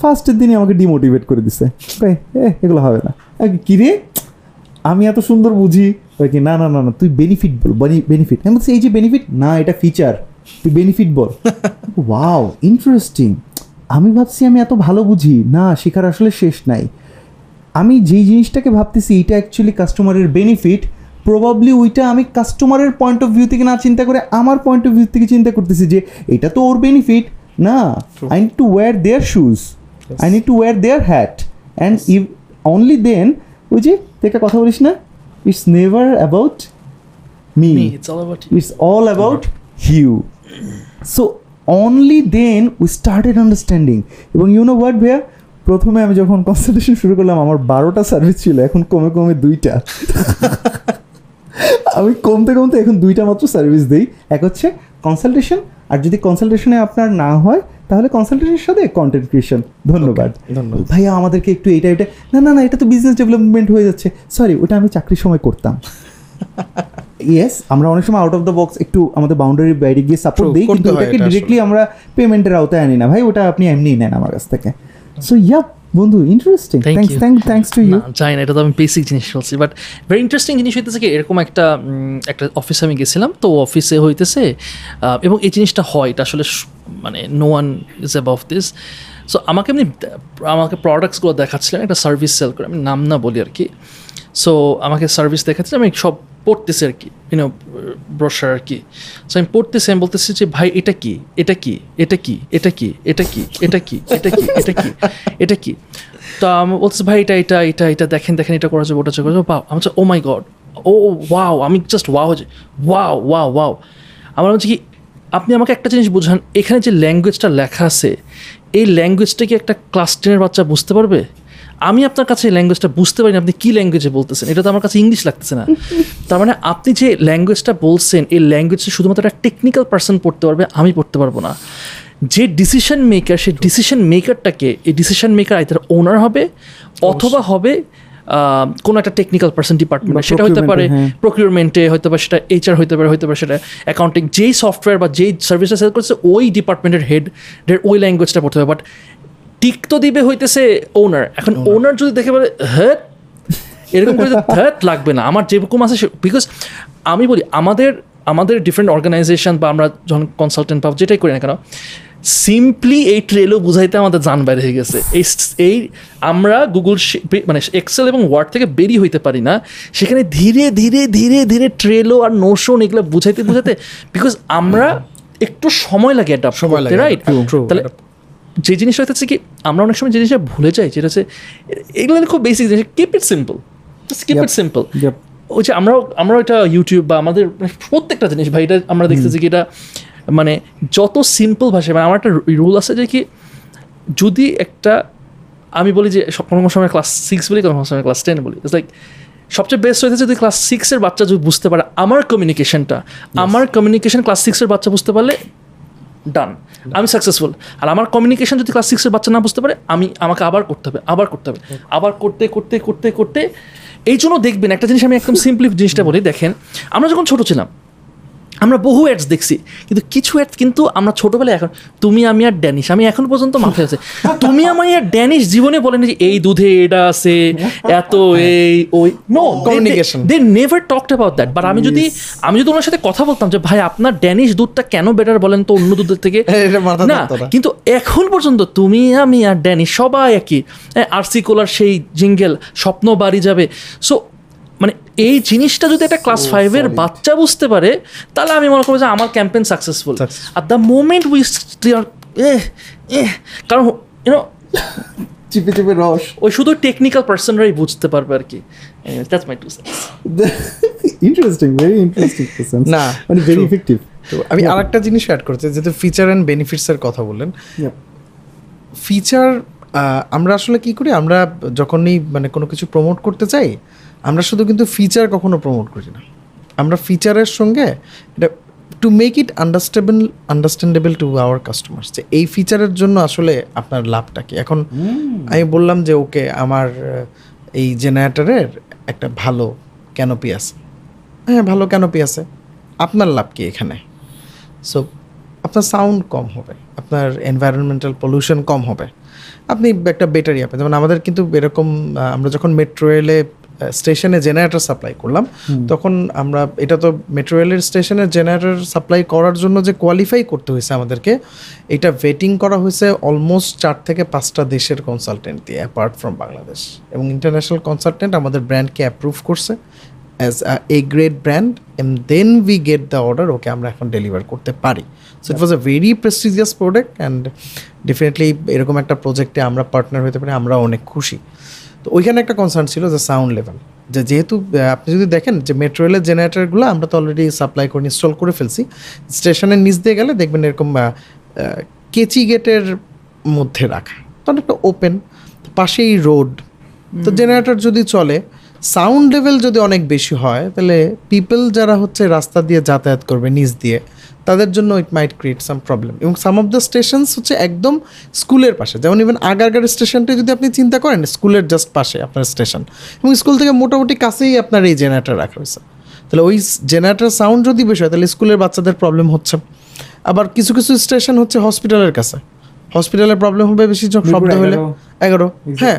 ফার্স্টের দিনই আমাকে ডিমোটিভেট করে দিছে। এ এগুলো হবে না। আমি, কি রে? আমি এত সুন্দর বুঝি? কি না না না না তুই বেনিফিট বল বেনিফিট আমি বলছি এই যে বেনিফিট না এটা ফিচার তুই বেনিফিট বল। ওয়াও ইন্টারেস্টিং আমি ভাবছি আমি এত ভালো বুঝি না শেখার আসলে শেষ নাই। আমি যেই জিনিসটাকে ভাবতেছি এটা অ্যাকচুয়ালি কাস্টমারের বেনিফিট প্রবাবলি ওইটা আমি কাস্টমারের পয়েন্ট অফ ভিউ থেকে না চিন্তা করে আমার পয়েন্ট অফ ভিউ থেকে চিন্তা করতেছি যে এটা তো ওর বেনিফিট না I need to wear their shoes I need to wear their hat and eve only then ওই যে তুই একটা কথা বলিস না it's never about me it's all about you so only then so started then we started understanding. এবং you know what ভাইয়া প্রথমে আমি যখন কনসালটেশন শুরু করলাম আমার বারোটা সার্ভিস ছিল এখন কমে কমে দুইটা আমি কমতে কমতে এখন দুইটা মাত্র সার্ভিস দিই এক হচ্ছে কনসালটেশন আর যদি কনসালটেশনে আপনার না হয় তাহলে কনসালটেন্টের সাথে কন্টেন্ট ক্রিয়েশন ধন্যবাদ। ধন্যবাদ। ভাইয়া আমাদেরকে একটু এইটা এটা না না না এটা তো বিজনেস ডেভেলপমেন্ট হয়ে যাচ্ছে। সরি ওটা আমি চাকরির সময় করতাম। ইয়েস আমরা অনেক সময় আউট অফ দ্য বক্স একটু আমাদের বাউন্ডারি বাইরে গিয়ে সাপোর্ট দিই কিন্তু ওটাকে ডিরেক্টলি আমরা পেমেন্টের আওতায় আনি না। ভাই ওটা আপনি এমনি নেন আমার কাছ থেকে। সো ইয়া বন্ধু interesting you. Thank thanks to you না জানি না এটা তো আমি বেসিক জিনিস বলছি বাট ভেরি ইন্টারেস্টিং জিনিস হইতেছে কি এরকম একটা একটা অফিসে আমি গেছিলাম তো অফিসে হইতেছে এবং এই জিনিসটা হয় এটা আসলে মানে no one is above this so আমাকে এমনি আমাকে প্রোডাক্টসগুলো দেখাচ্ছিলেন একটা সার্ভিস সেল করে আমি নাম না বলি আর কি। সো আমাকে সার্ভিস দেখাচ্ছে আমি সব পড়তেছি আর কি ইউনো ব্রোশার আর কি। সো আমি পড়তেছি, আমি বলতেছি যে, ভাই, এটা কি? এটা কি? এটা কি? এটা কি? এটা কি? এটা কি? এটা কি? এটা কি? এটা কি? তো আমি বলতেছি, ভাই, এটা এটা এটা এটা, দেখেন দেখেন, এটা করা যাবে, ওটা করা যাবে আমি oh my god oh wow আমি just wow wow wow wow আমার হচ্ছে কি, আপনি আমাকে একটা জিনিস বুঝান, এখানে যে ল্যাঙ্গুয়েজটা লেখা আছে, এই ল্যাঙ্গুয়েজটা কি একটা ক্লাস টেনের বাচ্চা বুঝতে পারবে? আমি আপনার কাছে ল্যাঙ্গুয়েজটা বুঝতে পারি আপনি কী ল্যাঙ্গুয়েজে বলতেছেন? এটা তো আমার কাছে ইংলিশ লাগতেছে না। তার মানে আপনি যে ল্যাঙ্গুয়েজটা বলছেন এই ল্যাঙ্গুয়েজটা শুধুমাত্র একটা টেকনিক্যাল পার্সন পড়তে পারবে আমি পড়তে পারব না। যে ডিসিশন মেকার সেই ডিসিশন মেকারটাকে এই ডিসিশন মেকার আইতার ওনার হবে অথবা হবে কোনো একটা টেকনিক্যাল পার্সন ডিপার্টমেন্ট সেটা হতে পারে procurement-এ, হ্যাঁ। প্রকিউরমেন্টে হয়তো বা সেটা এইচআর হতে পারে হয়তো বা সেটা অ্যাকাউন্টিং যেই সফটওয়্যার বা যেই সার্ভিসটা সেল করছে ওই ডিপার্টমেন্টের হেড ওই ল্যাঙ্গুয়েজটা পড়তে হবে। বাট টিক তো দিবে হইতেছে ওনার এখন ওনার যদি দেখে বলে হ্যাঁ? এরকম করে হ্যাঁ লাগবে না। আমার যেরকম আছে বিকজ আমি বলি আমাদের আমাদের ডিফারেন্ট অর্গানাইজেশন বা আমরা যখন কনসালটেন্ট বা যেটাই করি না কেন সিম্পলি এই ট্রেলও বুঝাইতে আমাদের জান বাইরে হয়ে গেছে। এই এই আমরা গুগল মানে এক্সেল এবং ওয়ার্ড থেকে বেরিয়ে হইতে পারি না। সেখানে ধীরে ধীরে ধীরে ধীরে ট্রেলো আর নোশন এগুলো বুঝাইতে বুঝাইতে বিকজ আমরা একটু সময় লাগে অ্যাডাপ্ট সময় লাগে, রাইট তাহলে যে জিনিসটা হচ্ছে কি আমরা অনেক সময় যে জিনিসটা ভুলে যাই যেটা হচ্ছে এগুলো খুব বেসিক জিনিস keep it simple keep it simple ওই যে আমরাও আমরাও এটা ইউটিউব বা আমাদের প্রত্যেকটা জিনিস ভাই এটা আমরা দেখতেছি কি এটা মানে যত সিম্পল ভাষায় মানে আমার একটা রুল আছে যে কি যদি একটা আমি বলি যে কোনো কোনো সময় ক্লাস সিক্স বলি কোনো কোনো সময় ক্লাস টেন বলি ইটস লাইক সবচেয়ে বেস্ট হয়েছে যদি ক্লাস সিক্সের বাচ্চা যদি বুঝতে পারে আমার কমিউনিকেশনটা আমার কমিউনিকেশন ক্লাস সিক্সের বাচ্চা বুঝতে পারলে ডান আমি সাকসেসফুল আর আমার কমিউনিকেশন যদি ক্লাস সিক্সের বাচ্চা না বুঝতে পারে, আমি, আমাকে আবার করতে হবে, আবার করতে হবে। আবার করতে করতে করতে করতে, এই জন্য দেখবেন একটা জিনিস আমি একদম সিম্পলি জিনিসটা বলি, দেখেন, আমরা যখন ছোটো ছিলাম আমরা বহু অ্যাডস দেখছি কিন্তু কিছু অ্যাডস কিন্তু আমরা ছোটবেলায় এখন তুমি আমি আর ড্যানিশ আমি এখন পর্যন্ত মাথায় আছে। তুমি আমি আর ড্যানিশ জীবনে বলেন যে এই দুধে এটা আছে এত এই ওই no Communication. They never talked about that but আমি যদি আমি যদি ওনার সাথে কথা বলতাম যে ভাই আপনার ড্যানিশ দুধটা কেন বেটার বলেন তো অন্য দুধের থেকে? না কিন্তু এখন পর্যন্ত তুমি আমি আর ড্যানি সবাই একই। আরসি কোলার সেই জিঙ্গেল স্বপ্ন বাড়ি যাবে। সো মানে এই জিনিসটা যদি একটা ক্লাস ফাইভের বাচ্চা বুঝতে পারে তাহলে আমি মনে করব যে আমার ক্যাম্পেইন সাকসেসফুল. আর দ্য মোমেন্ট উই কারণ ইউনো চিপে চিপে রস। ওই শুধু টেকনিক্যাল পার্সনরাই বুঝতে পারবে আর কি। That's my to interesting very interesting না, মানে ভেরি ইফেক্টিভ তো আমি আরেকটা জিনিস অ্যাড করতে যেহেতু ফিচার অ্যান্ড বেনিফিটসের কথা বললেন। ফিচার আমরা আসলে কি করি? আমরা যখনই মানে কোনো কিছু প্রমোট করতে চাই আমরা শুধু কিন্তু ফিচার কখনো প্রমোট করি না। আমরা ফিচারের সঙ্গে এটা to make it understandable understandable to our customers যে এই ফিচারের জন্য আসলে আপনার লাভটা কি? এখন আমি বললাম যে ওকে আমার এই জেনারেটরের একটা ভালো ক্যানোপি আছে। হ্যাঁ ভালো ক্যানোপি আছে। আপনার লাভ কি এখানে? সো আপনার সাউন্ড কম হবে আপনার এনভায়রনমেন্টাল পলিউশন কম হবে। আপনি একটা ব্যাটারি আপনি যেমন আমাদের কিন্তু এরকম আমরা যখন মেট্রো রেলে স্টেশনে জেনারেটর সাপ্লাই করলাম। তখন আমরা এটা তো মেট্রো রেলের স্টেশনে জেনারেটর সাপ্লাই করার জন্য যে কোয়ালিফাই করতে হয়েছে আমাদেরকে এটা ভেটিং করা হয়েছে অলমোস্ট চার থেকে পাঁচটা দেশের কনসালটেন্ট দিয়ে অ্যাপার্ট ফ্রম বাংলাদেশ। এবং ইন্টারন্যাশনাল কনসালটেন্ট আমাদের ব্র্যান্ডকে অ্যাপ্রুভ করছে as a great brand and then we get the order okay আমরা এখন ডেলিভার করতে পারি। So it was a very prestigious product and definitely এরকম একটা প্রজেক্টে আমরা পার্টনার হতে পারি আমরা অনেক খুশি। তো ওইখানে একটা কনসার্ন ছিল যে সাউন্ড লেভেল যে যেহেতু আপনি যদি দেখেন যে মেট্রো রেলের জেনারেটরগুলো আমরা তো অলরেডি সাপ্লাই করে ইনস্টল করে ফেলছি স্টেশনের নিচ দিয়ে গেলে দেখবেন এরকম কেচি গেটের মধ্যে রাখা। তো অনেকটা ওপেন পাশেই রোড তো জেনারেটর যদি চলে সাউন্ড লেভেল যদি অনেক বেশি হয় তাহলে পিপল যারা হচ্ছে রাস্তা দিয়ে যাতায়াত করবে নিচ দিয়ে তাদের জন্য ইট মাইট ক্রিয়েট সাম প্রবলেম এবং সাম অফ দ্য স্টেশনস হচ্ছে একদম স্কুলের পাশে। যেমন ইভেন আগারগার স্টেশনটা যদি আপনি চিন্তা করেন স্কুলের জাস্ট পাশে আপনার স্টেশন। এবং স্কুল থেকে মোটামুটি কাছেই আপনার এই জেনারেটর রাখা হয়েছে। তাহলে ওই জেনারেটার সাউন্ড যদি বেশি হয় তাহলে স্কুলের বাচ্চাদের প্রবলেম হচ্ছে। আবার কিছু কিছু স্টেশন হচ্ছে হসপিটালের কাছে। হসপিটালের প্রবলেম হবে বেশি শব্দ হলে। এগারো। হ্যাঁ।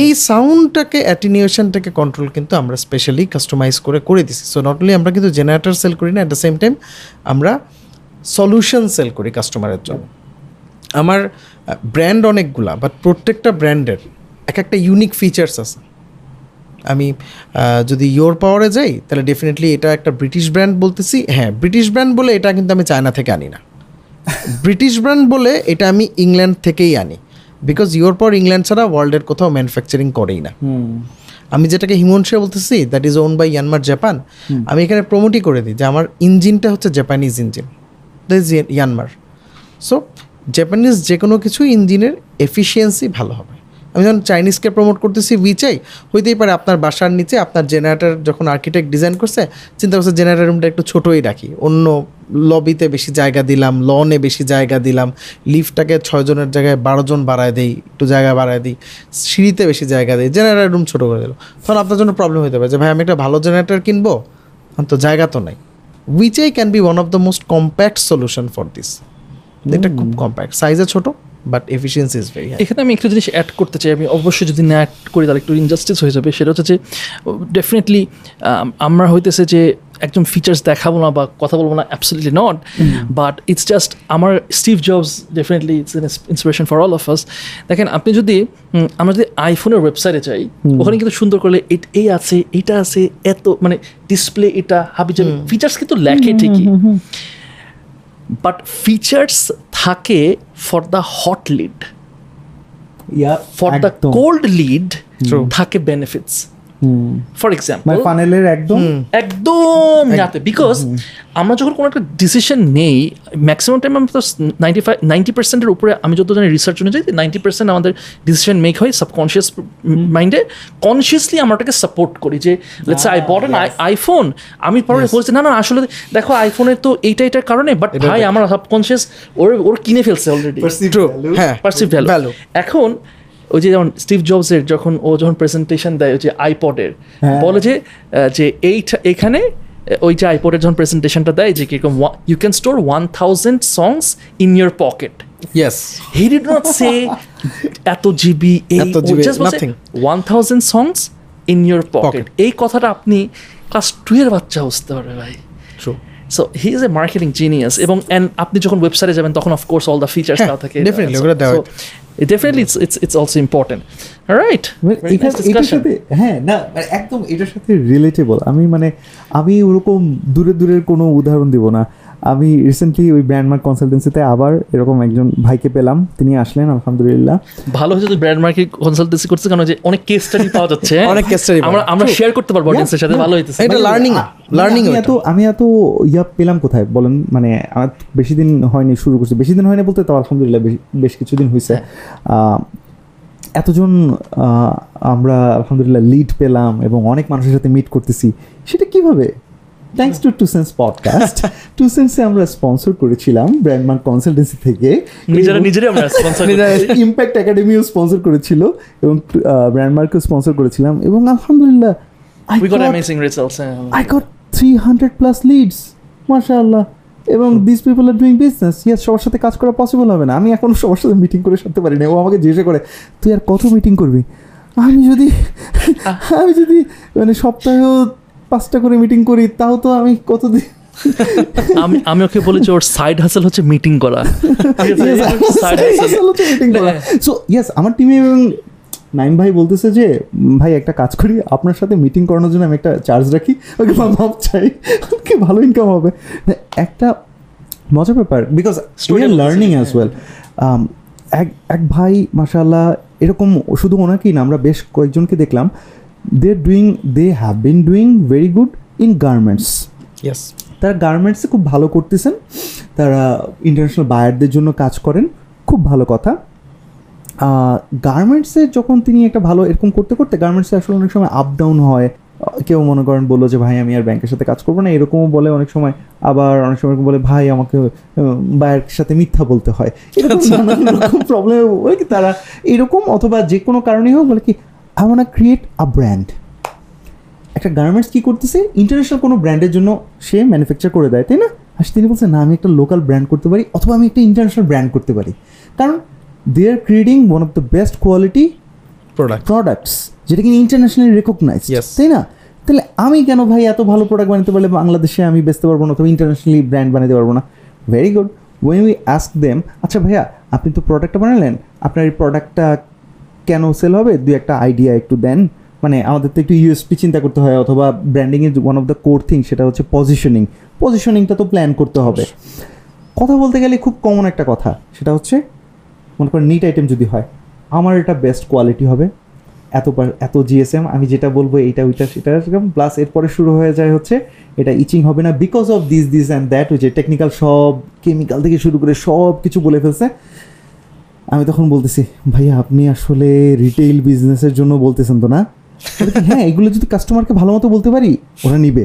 এই সাউন্ডটাকে অ্যাটিনিউশনটাকে কন্ট্রোল কিন্তু আমরা স্পেশালি কাস্টমাইজ করে করে দিছি। সো নট অনলি আমরা কিন্তু জেনারেটর সেল করি না অ্যাট দ্য সেম টাইম আমরা সলিউশন সেল করি কাস্টমারের জন্য। আমার ব্র্যান্ড অনেকগুলা বাট প্রত্যেকটা ব্র্যান্ডের এক একটা ইউনিক ফিচার্স আছে। আমি যদি ইয়োর পাওয়ারে যাই তাহলে ডেফিনেটলি এটা একটা ব্রিটিশ ব্র্যান্ড বলতেছি। হ্যাঁ ব্রিটিশ ব্র্যান্ড বলে এটা কিন্তু আমি চায়না থেকে আনি না। ব্রিটিশ ব্র্যান্ড বলে এটা আমি ইংল্যান্ড থেকেই আনি। বিকজ ইয়োর পর ইংল্যান্ড ছাড়া ওয়ার্ল্ডের কোথাও ম্যানুফ্যাকচারিং করেই না। আমি যেটাকে হিমনশিয়া বলতেছি that is own by Yanmar Japan আমি এখানে প্রমোটই করে দিই যে আমার ইঞ্জিনটা হচ্ছে Japanese engine that is Yanmar so Japanese যে কোনো কিছু ইঞ্জিনের এফিসিয়েন্সি ভালো হবে। আমি যখন চাইনিজকে প্রমোট করতেছি উইচাই হইতেই পারে আপনার বাসার নিচে আপনার জেনারেটার যখন আর্কিটেক্ট ডিজাইন করছে, চিন্তা করছে জেনারেটার রুমটা একটু ছোটোই রাখি। অন্য লবিতে বেশি জায়গা দিলাম লনে বেশি জায়গা দিলাম লিফটটাকে ছয়জনের জায়গায় বারো জন বাড়ায় দিই, একটু জায়গা বাড়ায় দিই, সিঁড়িতে বেশি জায়গা দিই জেনারেটর রুম ছোটো করে দিল তখন আপনার জন্য প্রবলেম হতে পারে যে, ভাই, আমি একটা ভালো জেনারেটার কিনবো? তো জায়গা তো নাই। Which I can be one of the most compact solution for this এটা খুব কম্প্যাক্ট সাইজে ছোট। বাট এফিসিয়েন্সি ইজ ভেরি এখানে আমি একটু জিনিস অ্যাড করতে চাই। আমি অবশ্যই যদি না অ্যাড করি তাহলে একটু ইনজাস্টিস হয়ে যাবে। সেটা হচ্ছে যে ডেফিনেটলি আমরা হইতেছে যে একদম ফিচার্স দেখাবো না বা কথা বলব না absolutely not but it's just আমার Steve Jobs definitely it's an inspiration for all of us দেখেন আপনি যদি আমরা যদি আইফোনের ওয়েবসাইটে যাই ওখানে কিন্তু সুন্দর করলে এই আছে এটা আছে এত মানে ডিসপ্লে এটা হাবি যাবি ফিচার্স কিন্তু লেখে ঠিকই। বাট ফিচার্স থাকে for the hot lead yeah for the cold lead থাকে বেনিফিটস ফর এক্সাম্পল মানে ফানেলের একদম? একদম যাতে বিকজ আমরা যখন কোনো একটা ডিসিশন নেই ম্যাক্সিমাম টাইম আমরা তো নাইনটি ফাইভ নাইনটি পার্সেন্টের উপরে আমি যত জানি রিসার্চ অনুযায়ী নাইনটি পার্সেন্ট আমাদের ডিসিশন মেক হয় সাবকনশিয়াস মাইন্ডে কনসিয়াসলি আমরা ওটাকে সাপোর্ট করি যে let's I bought an iPhone আমি পরে বলছি না না আসলে দেখো আইফোনের তো এইটা এটার কারণে বাট ভাই আমার সাবকনশিয়াস ওর ওর কিনে ফেলছে অলরেডি হ্যাঁ পারসিভ ভ্যালু ভ্যালু এখন ওই যে যেমন স্টিভ জবসের যখন ও যখন প্রেজেন্টেশন দেয় ওই যে আইপডের হ্যাঁ। বলে যে যে এইটা এখানে ওই যে আইপডের যখন প্রেজেন্টেশনটা দেয় যে কীরকম you can store one thousand songs in your pocket yes he did not say এত GB. One thousand songs in your pocket এই কথাটা আপনি ক্লাস টু এর বাচ্চা বুঝতে পারবে ভাই। So he is a marketing genius এবং অ্যান্ড আপনি যখন ওয়েবসাইটে যাবেন তখন অফকোর্স অল দ্য ফিচার্স দেওয়া থাকে definitely, দেওয়া definitely it's it's it's also important right এটার এটার সাথে হ্যাঁ না মানে একদম এটার সাথে রিলেটেবল আমি মানে আমি ওরকম দূরে দূরের কোনো উদাহরণ দিব না। আমি রিসেন্টলি ওই ব্র্যান্ডমার্ক কনসালটেন্সিতে আবার এরকম একজন ভাইকে পেলাম। তিনি আসলেন আলহামদুলিল্লাহ। ভালো হয়েছে তুই ব্র্যান্ডমার্ক কনসালটেন্সি করছিস কারণ যে অনেক কেস স্টাডি পাওয়া যাচ্ছে। হ্যাঁ? অনেক study পাওয়া আমরা আমরা শেয়ার করতে পারব অডিয়েন্সের সাথে ভালো হইতেছে। এটা মানে লার্নিং লার্নিং এত আমি এত ইয়া পেলাম কোথায় বলেন? মানে আমার বেশি দিন হয়নি শুরু করছি। বেশি দিন হয়নি বলতে তো আলহামদুলিল্লাহ বেশ- বেশ কিছুদিন হয়েছে আহ, এতজন আমরা আলহামদুলিল্লাহ লিড পেলাম এবং অনেক মানুষের সাথে মিট করতেছি। সেটা কীভাবে? Thanks to Two Cents podcast two সেন্সে আমরা স্পন্সর করেছিলাম ব্র্যান্ডমার্ক কনসালটেন্সি থেকে। নিজেরা নিজেরাই আমরা স্পন্সর ইম্প্যাক্ট একাডেমিও স্পন্সর করেছিল এবং ব্র্যান্ডমার্কও স্পন্সর করেছিলাম এবং আলহামদুলিল্লাহ we got got- amazing results I got 300 plus leads মাশাআল্লাহ। এবং this people are doing business yes সবার সাথে কাজ করা পসিবল হবে না। আমি এখন সবার সাথে মিটিং করে সারতে পারি না ও আমাকে জিজ্ঞাসা করে তুই আর কত মিটিং করবি? আমি যদি আমি যদি মানে সপ্তাহেও পাঁচটা করে মিটিং করি তাও তো আমি কতদিন? আমি আমি ওকে বলেছি ওর সাইড হাসেল হচ্ছে মিটিং করা। মিটিং করা। সো ইয়েস আমার টিমে এবং নাইম ভাই বলতেছে যে ভাই একটা কাজ করি আপনার সাথে মিটিং করানোর জন্য আমি একটা চার্জ রাখি। ওকে মাপ চাই। ওকে ভালো ইনকাম হবে। একটা মজার ব্যাপার because we are learning as well এক এক ভাই মাশাল্লাহ এরকম শুধু ওনাকেই না আমরা বেশ কয়েকজনকে দেখলাম। They doing they have been doing very good in garments yes তারা গার্মেন্টসে খুব ভালো করতেছেন। তারা ইন্টারন্যাশনাল বায়ারদের জন্য কাজ করেন। খুব ভালো কথা। গার্মেন্টসে যখন তিনি একটা ভালো এরকম করতে করতে গার্মেন্টসে আসলে অনেক সময় আপ ডাউন হয়। কেউ মনে করেন বলল যে ভাই আমি আর ব্যাংকের সাথে কাজ করব না। এরকমও বলে অনেক সময়। আবার অনেক সময় বলে ভাই আমাকে বায়ের সাথে মিথ্যা বলতে হয়। এরকম নানান রকম প্রবলেম তারা এরকম অথবা যে কোনো কারণেই হোক বলে কি I want create a brand একটা গার্মেন্টস কী করতেছে? ইন্টারন্যাশনাল কোনো ব্র্যান্ডের জন্য সে ম্যানুফ্যাকচার করে দেয় তাই না? আর তিনি বলছে না আমি একটা লোকাল ব্র্যান্ড করতে পারি অথবা আমি একটা ইন্টারন্যাশনাল ব্র্যান্ড করতে পারি। কারণ they are creating one of the best quality product products যেটা কিনা ইন্টারন্যাশনালি রেকগনাইজ তাই না? তাহলে আমি কেন ভাই এত ভালো প্রোডাক্ট বানাতে পারলে বাংলাদেশে আমি বেচতে পারব না অথবা ইন্টারন্যাশনালি ব্র্যান্ড বানাতে পারব না? Very good when we ask them আচ্ছা ভাইয়া আপনি তো প্রোডাক্টটা বানালেন আপনার এই প্রোডাক্টটা কেন সেল হবে? দুই একটা আইডিয়া একটু দেন। মানে আমাদের তো একটু ইউএসপি চিন্তা করতে হয় অথবা ব্র্যান্ডিংয়ের one of the core thing সেটা হচ্ছে পজিশনিং পজিশনিংটা তো প্ল্যান করতে হবে। কথা বলতে গেলে খুব কমন একটা কথা সেটা হচ্ছে মনে করেন নিট আইটেম যদি হয় আমার এটা বেস্ট কোয়ালিটি হবে। এত এত জিএসএম আমি যেটা বলব এইটা ওইটা সেটা প্লাস এরপরে শুরু হয়ে যায় হচ্ছে এটা ইচিং হবে না। Because of this this and that ওই যে টেকনিক্যাল সব কেমিক্যাল থেকে শুরু করে সব কিছু বলে ফেলছে। আমি তখন বলতেছি ভাইয়া আপনি আসলে রিটেইল বিজনেসের জন্য বলতেছেন তো না? হ্যাঁ এগুলো যদি কাস্টমারকে ভালো মতো বলতে পারি ওরা নিবে।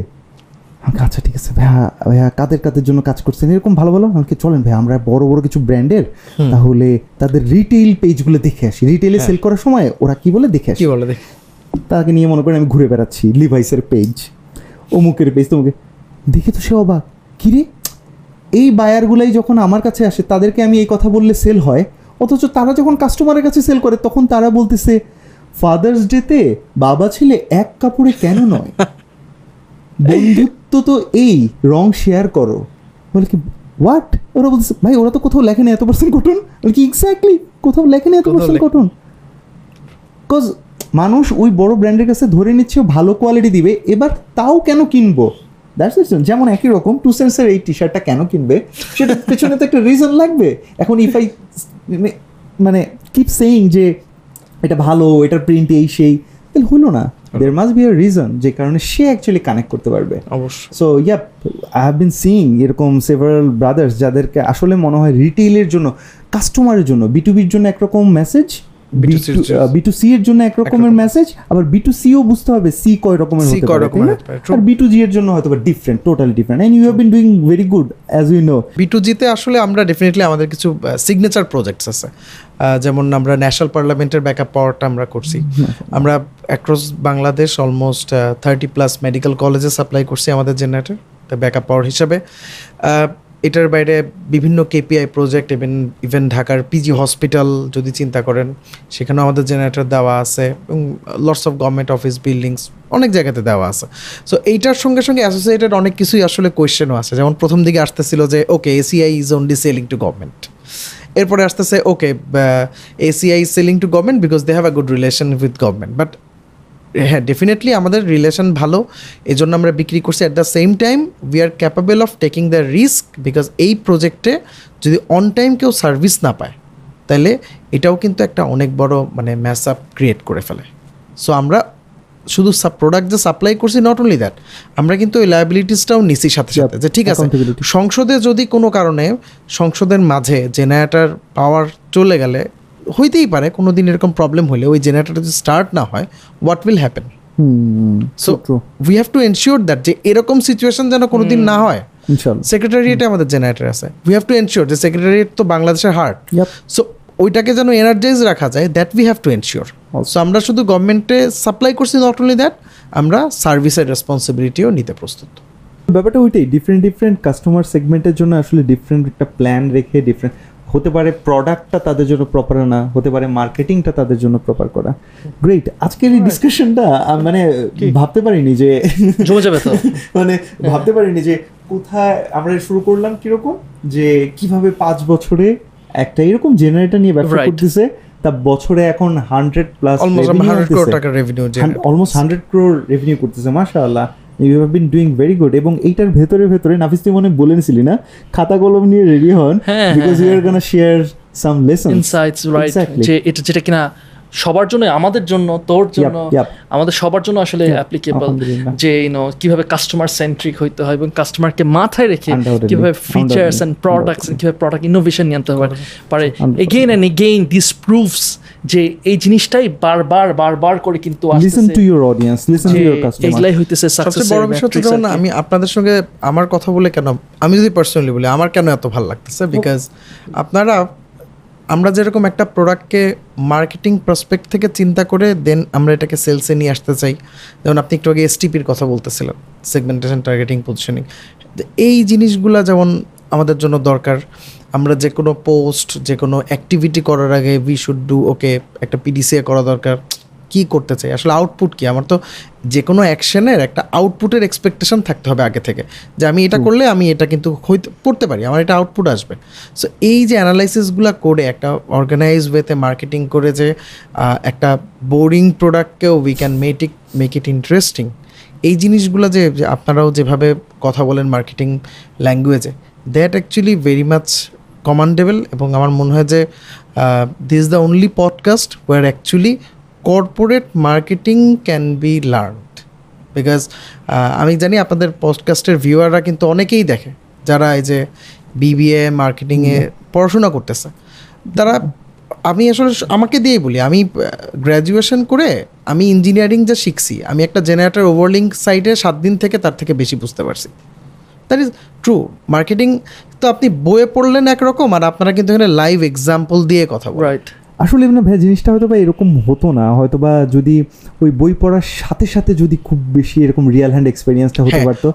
আমাকে আচ্ছা ঠিক আছে ভাইয়া ভাইয়া কাদের কাদের জন্য কাজ করছেন? এরকম ভালো ভালো? আমাকে চলেন ভাই আমরা বড় বড় কিছু ব্র্যান্ডের তাহলে তাদের রিটেইল পেজগুলো দেখে আসি। রিটেইলে সেল করার সময় ওরা কি বলে দেখে আসি। বলে তাকে নিয়ে মনে করেন আমি ঘুরে বেড়াচ্ছি লিভাইসের পেজ অমুকের পেজ তমুকে দেখে তো সে অবাক কিরে এই বায়ারগুলাই যখন আমার কাছে আসে তাদেরকে আমি এই কথা বললে সেল হয়? অথচ তারা যখন কাস্টমারের কাছে সেল করে তখন তারা বলতেছে ফাদার্স ডেতে বাবা ছেলে এক কাপড়ে কেন নয়? বন্ধুত্ব তো এই রং শেয়ার করো। বলে কি হোয়াট ওরা বলতেছে ভাই ওরা তো কোথাও লেখেনি এত পার্সেন্ট কটন বলে কি এক্স্যাক্টলি কোথাও লেখে লেখেনি এত পার্সেন্ট কটন বিকজ মানুষ ওই বড় ব্র্যান্ডের কাছে ধরে নিচ্ছে ভালো কোয়ালিটি দিবে এবার তাও কেন কিনবো? দ্যাটস যেমন একই রকম টু সেন্সের এই টি শার্টটা কেন কিনবে? সেটা পেছনে তো একটা রিজন লাগবে। এখন ইফ আই মানে কিপ সেইং যে এটা ভালো এটার প্রিন্ট এই সেই তাহলে হলো না। There must be a reason যে কারণে সে অ্যাকচুয়ালি কানেক্ট করতে পারবে। অবশ্যই। So yeah I have been seeing এরকম সেভারাল ব্রাদার্স যাদেরকে আসলে মনে হয় রিটেইলের জন্য কাস্টমারের জন্য বি টু বির জন্য একরকম মেসেজ B2C র জন্য। বি টু সি এর জন্য একরকমের মেসেজ আবার বি টু সিও বুঝতে হবে সি কয় রকমের C হতে পারে. আর বি টু জি এর জন্য হয়তো different totally different and you have been doing very good as you know B টু জিতে আসলে আমরা ডেফিনেটলি আমাদের কিছু সিগনেচার প্রজেক্টস আছে। আহ, যেমন আমরা ন্যাশনাল পার্লামেন্টের ব্যাকআপ পাওয়ারটা আমরা করছি। আমরা across Bangladesh almost thirty plus medical কলেজে সাপ্লাই করছি আমাদের জেনারেটর ব্যাকআপ পাওয়ার হিসাবে। এটার বাইরে বিভিন্ন কেপিআই প্রজেক্ট ইভেন ইভেন ঢাকার পিজি হসপিটাল যদি চিন্তা করেন, সেখানেও আমাদের জেনারেটর দেওয়া আছে, এবং lots of government office buildings অনেক জায়গাতে দেওয়া আছে। সো এইটার সঙ্গে সঙ্গে অ্যাসোসিয়েটেড অনেক কিছুই আসলে কোয়েশ্চেনও আছে। যেমন প্রথম দিকে আসতেছিল যে okay ACI is only selling to government এরপরে আসতেছে okay ACI selling to government because they have a good relation with government but হ্যাঁ ডেফিনেটলি আমাদের রিলেশন ভালো। এই জন্য আমরা বিক্রি করছি at the same time we are capable of taking the risk because এই প্রজেক্টে যদি অন টাইম কেউ সার্ভিস না পায় তাহলে এটাও কিন্তু একটা অনেক বড় মানে ম্যাস আপ ক্রিয়েট করে ফেলে। সো আমরা শুধু প্রোডাক্ট যে সাপ্লাই করছি নট অনলি দ্যাট আমরা কিন্তু ওই লায়াবিলিটিসটাও নিছি সাথে সাথে যে ঠিক আছে সংসদে যদি কোনো কারণে সংসদের মাঝে জেনারেটার পাওয়ার চলে গেলে হইতেই পারে কোনো দিন এরকম প্রবলেম হলে ওই জেনারেটর যদি স্টার্ট না হয় what will happen so we have to ensure that যে এরকম সিচুয়েশন যেন কোনোদিন না হয় সেক্রেটারিয়েটে আমাদের জেনারেটর আছে। উই হ্যাভ টু এনশিওর যে সেক্রেটারিয়েট তো বাংলাদেশের হার্ট সো ওইটাকে যেন এনার্জাইজ রাখা যায় that we have to ensure so আমরা শুধু গভর্নমেন্টে সাপ্লাই করছি নট অনলি দ্যাট আমরা সার্ভিসের রেসপন্সিবিলিটিও নিতে প্রস্তুত। ব্যাপারটা ওইটাই ডিফারেন্ট ডিফারেন্ট কাস্টমার সেগমেন্টের জন্য আসলে ডিফারেন্ট একটা প্ল্যান রেখে ডিফারেন্ট হতে পারে প্রোডাক্টটা তাদের জন্য প্রপার না হতে পারে মার্কেটিংটা তাদের জন্য প্রপার করা। গ্রেট আজকের এই ডিসকাশনটা মানে ভাবতে পারিনি যে জমে যাবে তো। মানে ভাবতে পারিনি যে কোথায় আমরা শুরু করলাম কীরকম যে কীভাবে পাঁচ বছরে একটা এরকম জেনারেটর নিয়ে ব্যবসা করতেছে তা বছরে এখন hundred plus almost hundred crore টাকার revenue almost hundred crore revenue করতেছে মাশাআল্লাহ। You have been doing very good এবং এইটার ভেতরে ভেতরে নাফিস তুই মনে বলেছিলি না? খাতা কলম নিয়ে রেডি হন because you are gonna share some lesson insights right যে এটা যেটা কিনা সবার জন্য আমাদের জন্য তোর জন্য আমাদের সবার জন্য আসলে অ্যাপ্লিকেবল যে ইউনো কীভাবে কাস্টমার সেন্ট্রিক হইতে হয় এবং কাস্টমারকে মাথায় রেখে কীভাবে ফিচার্স এন্ড প্রোডাক্টস কীভাবে প্রোডাক্ট ইনোভেশন নিয়ে আনতে পারে পারে again and again this proofs যে এই জিনিসটাই বারবার বারবার করে কিন্তু listen to your audience listen to your customer এগুলাই হইতেছে সবচেয়ে সাকসেস বড় বিষয় হচ্ছে যেমন আমি আপনাদের সঙ্গে আমার কথা বলে কেন আমি যদি পার্সোনালি বলি আমার কেন এত ভালো লাগতেছে? বিকজ আপনারা আমরা যেরকম একটা প্রোডাক্টকে মার্কেটিং প্রসপেক্ট থেকে চিন্তা করে দেন আমরা এটাকে সেলসে নিয়ে আসতে চাই। যেমন আপনি একটু আগে এসটিপির কথা বলতেছিলেন সেগমেন্টেশন টার্গেটিং পজিশনিং এই জিনিসগুলা যেমন আমাদের জন্য দরকার, আমরা যে কোনো পোস্ট যে কোনো অ্যাক্টিভিটি করার আগে উই শুড ডু ওকে একটা পিডিসিএ করা দরকার। কি করতে চাই? আসলে আউটপুট কি? আমার তো যে কোনো অ্যাকশনের একটা আউটপুটের এক্সপেকটেশন থাকতে হবে আগে থেকে। যে আমি এটা করলে আমি এটা কিন্তু হইতে করতে পারি আমার এটা আউটপুট আসবে। সো এই যে অ্যানালাইসিসগুলো করে একটা অর্গানাইজ ওয়েতে মার্কেটিং করে যে একটা boring প্রোডাক্টকেও we can make it make it interesting এই জিনিসগুলো যে যে আপনারাও যেভাবে কথা বলেন মার্কেটিং ল্যাঙ্গুয়েজে that actually very much commendable এবং আমার মনে হয় যে this the only podcast where actually corporate marketing can be learned because আমি জানি আপনাদের পডকাস্টের ভিউয়াররা কিন্তু অনেকেই দেখে যারা এই যে বিবিএ মার্কেটিংয়ে পড়াশোনা করতেছে। তারা আমি আসলে আমাকে দিয়েই বলি আমি গ্র্যাজুয়েশন করে আমি ইঞ্জিনিয়ারিং যা শিখছি আমি একটা জেনারেটার ওভারলিং সাইডে সাত দিন থেকে তার থেকে বেশি বুঝতে পারছি। দ্যাট ইজ ট্রু মার্কেটিং তো আপনি বইয়ে পড়লেন একরকম আর আপনারা কিন্তু এখানে লাইভ এক্সাম্পল দিয়ে কথা বলেন। রাইট আসলে না ভাই জিনিসটা হয়তো বা এরকম হতো না হয়তো বা যদি ওই বই পড়ার সাথে সাথে যদি খুব বেশি এরকম রিয়েল হ্যান্ড এক্সপেরিয়েন্সটা হতে হ্যাঁ, পারতো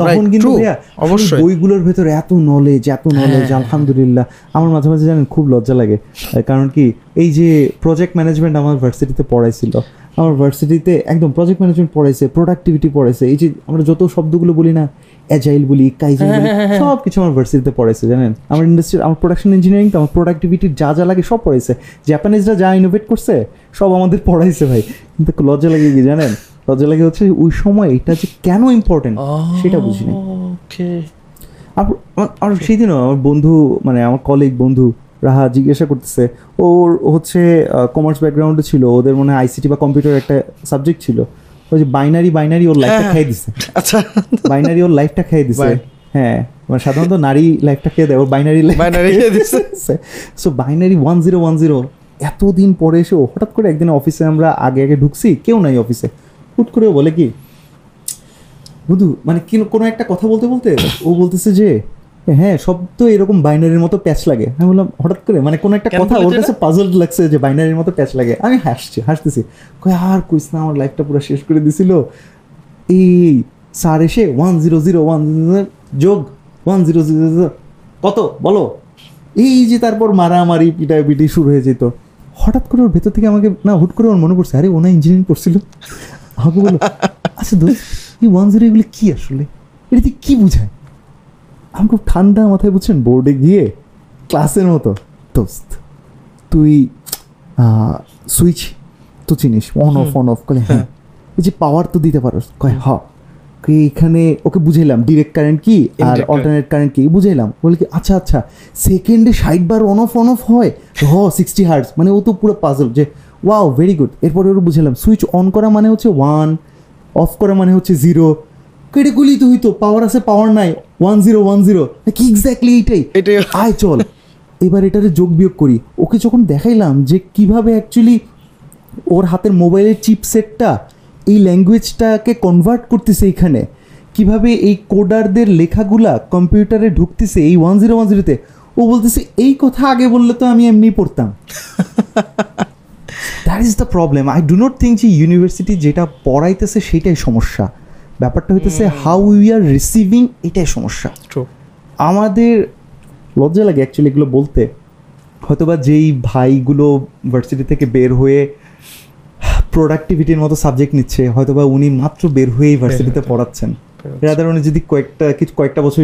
তখন কিন্তু অবশ্যই। বইগুলোর ভেতরে এত নলেজ এত নলেজ হ্যাঁ। আলহামদুলিল্লাহ আমার মাঝে মাঝে জানেন খুব লজ্জা লাগে কারণ কি এই যে প্রজেক্ট ম্যানেজমেন্ট আমার ভার্সিটিতে পড়াইছিল আমার ভার্সিটিতে একদম প্রজেক্ট ম্যানেজমেন্ট পড়াইছে প্রোডাক্টিভিটি পড়াইছে এই যে আমরা যত শব্দগুলো বলি না অ্যাজাইল বলি কাইজেন বলি সব কিছু আমার ভার্সিটিতে পড়াইছে জানেন? আমার ইন্ডাস্ট্রি আমার প্রোডাকশন ইঞ্জিনিয়ারিং তো আমার প্রোডাক্টিভিটির যা যা লাগে সব পড়াইছে। জাপানিজরা যা ইনোভেট করছে সব আমাদের পড়াইছে ভাই। কিন্তু লজ্জা লাগে কি জানেন? লজ্জা লাগে হচ্ছে ওই সময় এটা যে কেন ইম্পর্টেন্ট সেটা বুঝিনি। ওকে আর সেই দিনও আমার বন্ধু মানে আমার কলিগ বন্ধু রাহা জিজ্ঞাসা করতেছে। ওর হচ্ছে কমার্স ব্যাকগ্রাউন্ডে ছিল ওদের মনে হয় আইসিটি বা কম্পিউটার একটা সাবজেক্ট ছিল। ওই যে বাইনারি বাইনারি ওর লাইফটা হ্যাঁ। খেয়ে দিছে। আচ্ছা। বাইনারি ওর লাইফটা খেয়ে দিছে। হ্যাঁ মানে সাধারণত নারী লাইফটা খেয়ে দেয় ওর বাইনারি Binary খেয়ে দিছে। So binary one zero one zero এতদিন পরে এসে ও হঠাৎ করে একদিন অফিসে আমরা আগে আগে ঢুকছি কেউ নাই অফিসে হুট করে বলে কি বুধু মানে কি কোনো একটা কথা বলতে বলতে? ও বলতেছে যে হ্যাঁ সব তো এরকম বাইনারির মতো প্যাচ লাগে। আমি বললাম হঠাৎ করে? মানে কোনো একটা কথা ওর কাছে পাজল লাগছে যে বাইনারির মতো প্যাচ লাগে। আমি হাসছি হাসতেছি। কই আর কইস না আমার লাইফটা পুরো শেষ করে দিছিল। এই স্যার এসে ওয়ান জিরো জিরো ওয়ান যোগ ওয়ান জিরো জিরো কত? বলো। এই যে তারপর মারামারি পিটাই পিটি শুরু হয়ে যেত। হঠাৎ করে ওর ভেতর থেকে আমাকে না হুট করে ওর মনে পড়ছে আরে ওনা ইঞ্জিনিয়ারিং পড়ছিল। আমাকে বলল আচ্ছা দোস্ত এই ওয়ান জিরো এগুলো কী আসলে? এটাতে কী বোঝায়? আমি খুব ঠান্ডা মাথায় বুঝছেন? বোর্ডে গিয়ে ক্লাসের মতো। দোস্ত তুই সুইচ তো চিনিস অন অফ অন অফ করে হ্যাঁ। এই যে পাওয়ার তো দিতে পারো কয় হ। এখানে ওকে বুঝাইলাম ডিরেক্ট কারেন্ট কি আর অল্টারনেট কারেন্ট কি বুঝাইলাম। বলে কি আচ্ছা আচ্ছা সেকেন্ডে ষাট বার অন অফ অন অফ হয়? হ সিক্সটি হার্টস মানে ও তো পুরো পাজল যে ওয়াও ভেরি গুড এরপরে ওর বুঝালাম সুইচ অন করা মানে হচ্ছে ওয়ান অফ করা মানে হচ্ছে জিরো কেটে গুলি তো হইতো পাওয়ার আছে পাওয়ার নাই ওয়ান জিরো ওয়ান জিরো কি এক্স্যাক্টলি এইটাই? এটাই। আয় চল। এবার এটারে যোগ বিয়োগ করি। ওকে যখন দেখাইলাম যে কীভাবে অ্যাকচুয়ালি ওর হাতের মোবাইলের চিপসেটটা এই ল্যাঙ্গুয়েজটাকে কনভার্ট করতেছে এইখানে কীভাবে এই কোডারদের লেখাগুলা কম্পিউটারে ঢুকতেছে এই ওয়ান জিরো ওয়ান জিরোতে ও বলতেছে এই কথা আগে বললে তো আমি এমনি পড়তাম। That is the problem I do not think যে ইউনিভার্সিটি যেটা পড়াইতেছে সেটাই সমস্যা। ব্যাপারটা হইতেছে হাউ উই আর রিসিভিং এটাই সমস্যা। আমাদের লজ্জা লাগে অ্যাকচুয়ালি এগুলো বলতে। হয়তোবা যেই ভাইগুলো ভার্সিটি থেকে বের হয়ে প্রোডাক্টিভিটির মতো সাবজেক্ট নিচ্ছে হয়তোবা উনি মাত্র বের হয়েই ভার্সিটিতে পড়াচ্ছেন। রাদার উনি যদি কয়েকটা কিছু কয়েকটা বছর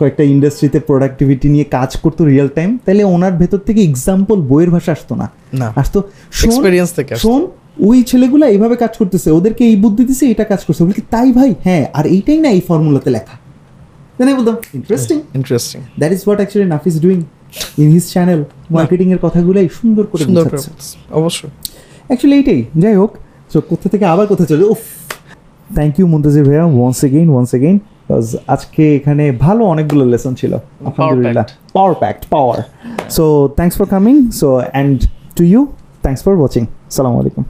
কয়েকটা ইন্ডাস্ট্রিতে প্রোডাক্টিভিটি নিয়ে কাজ করতো রিয়েল টাইম তাহলে ওনার ভেতর থেকে এক্সাম্পল বইয়ের ভাষা আসতো না। আসতো শোন, থেকে আসতো। শোন ওই ছেলেগুলো এইভাবে কাজ করতেছে ওদেরকে এই বুদ্ধি দিছে এটা কাজ করছে। বলি তাই ভাই? হ্যাঁ আর এইটাই না এই ফর্মুলাতে লেখা। তাই না বলতাম interesting interesting that is what actually Nafis doing in his channel marketing এর কথাগুলোই সুন্দর করে বোঝাচ্ছে। অবশ্যই। অ্যাকচুয়ালি এইটাই যাই হোক তো কোথা থেকে আবার কোথা চলে? উফ! থ্যাংক ইউ মুন্তাজির ভাইয়া ওয়ান্স এগেইন ওয়ান্স এগেইন আজকে এখানে ভালো অনেকগুলো লেসন ছিল। আলহামদুলিল্লাহ power packed power so thanks for coming so and to you thanks for watching সালামু আলাইকুম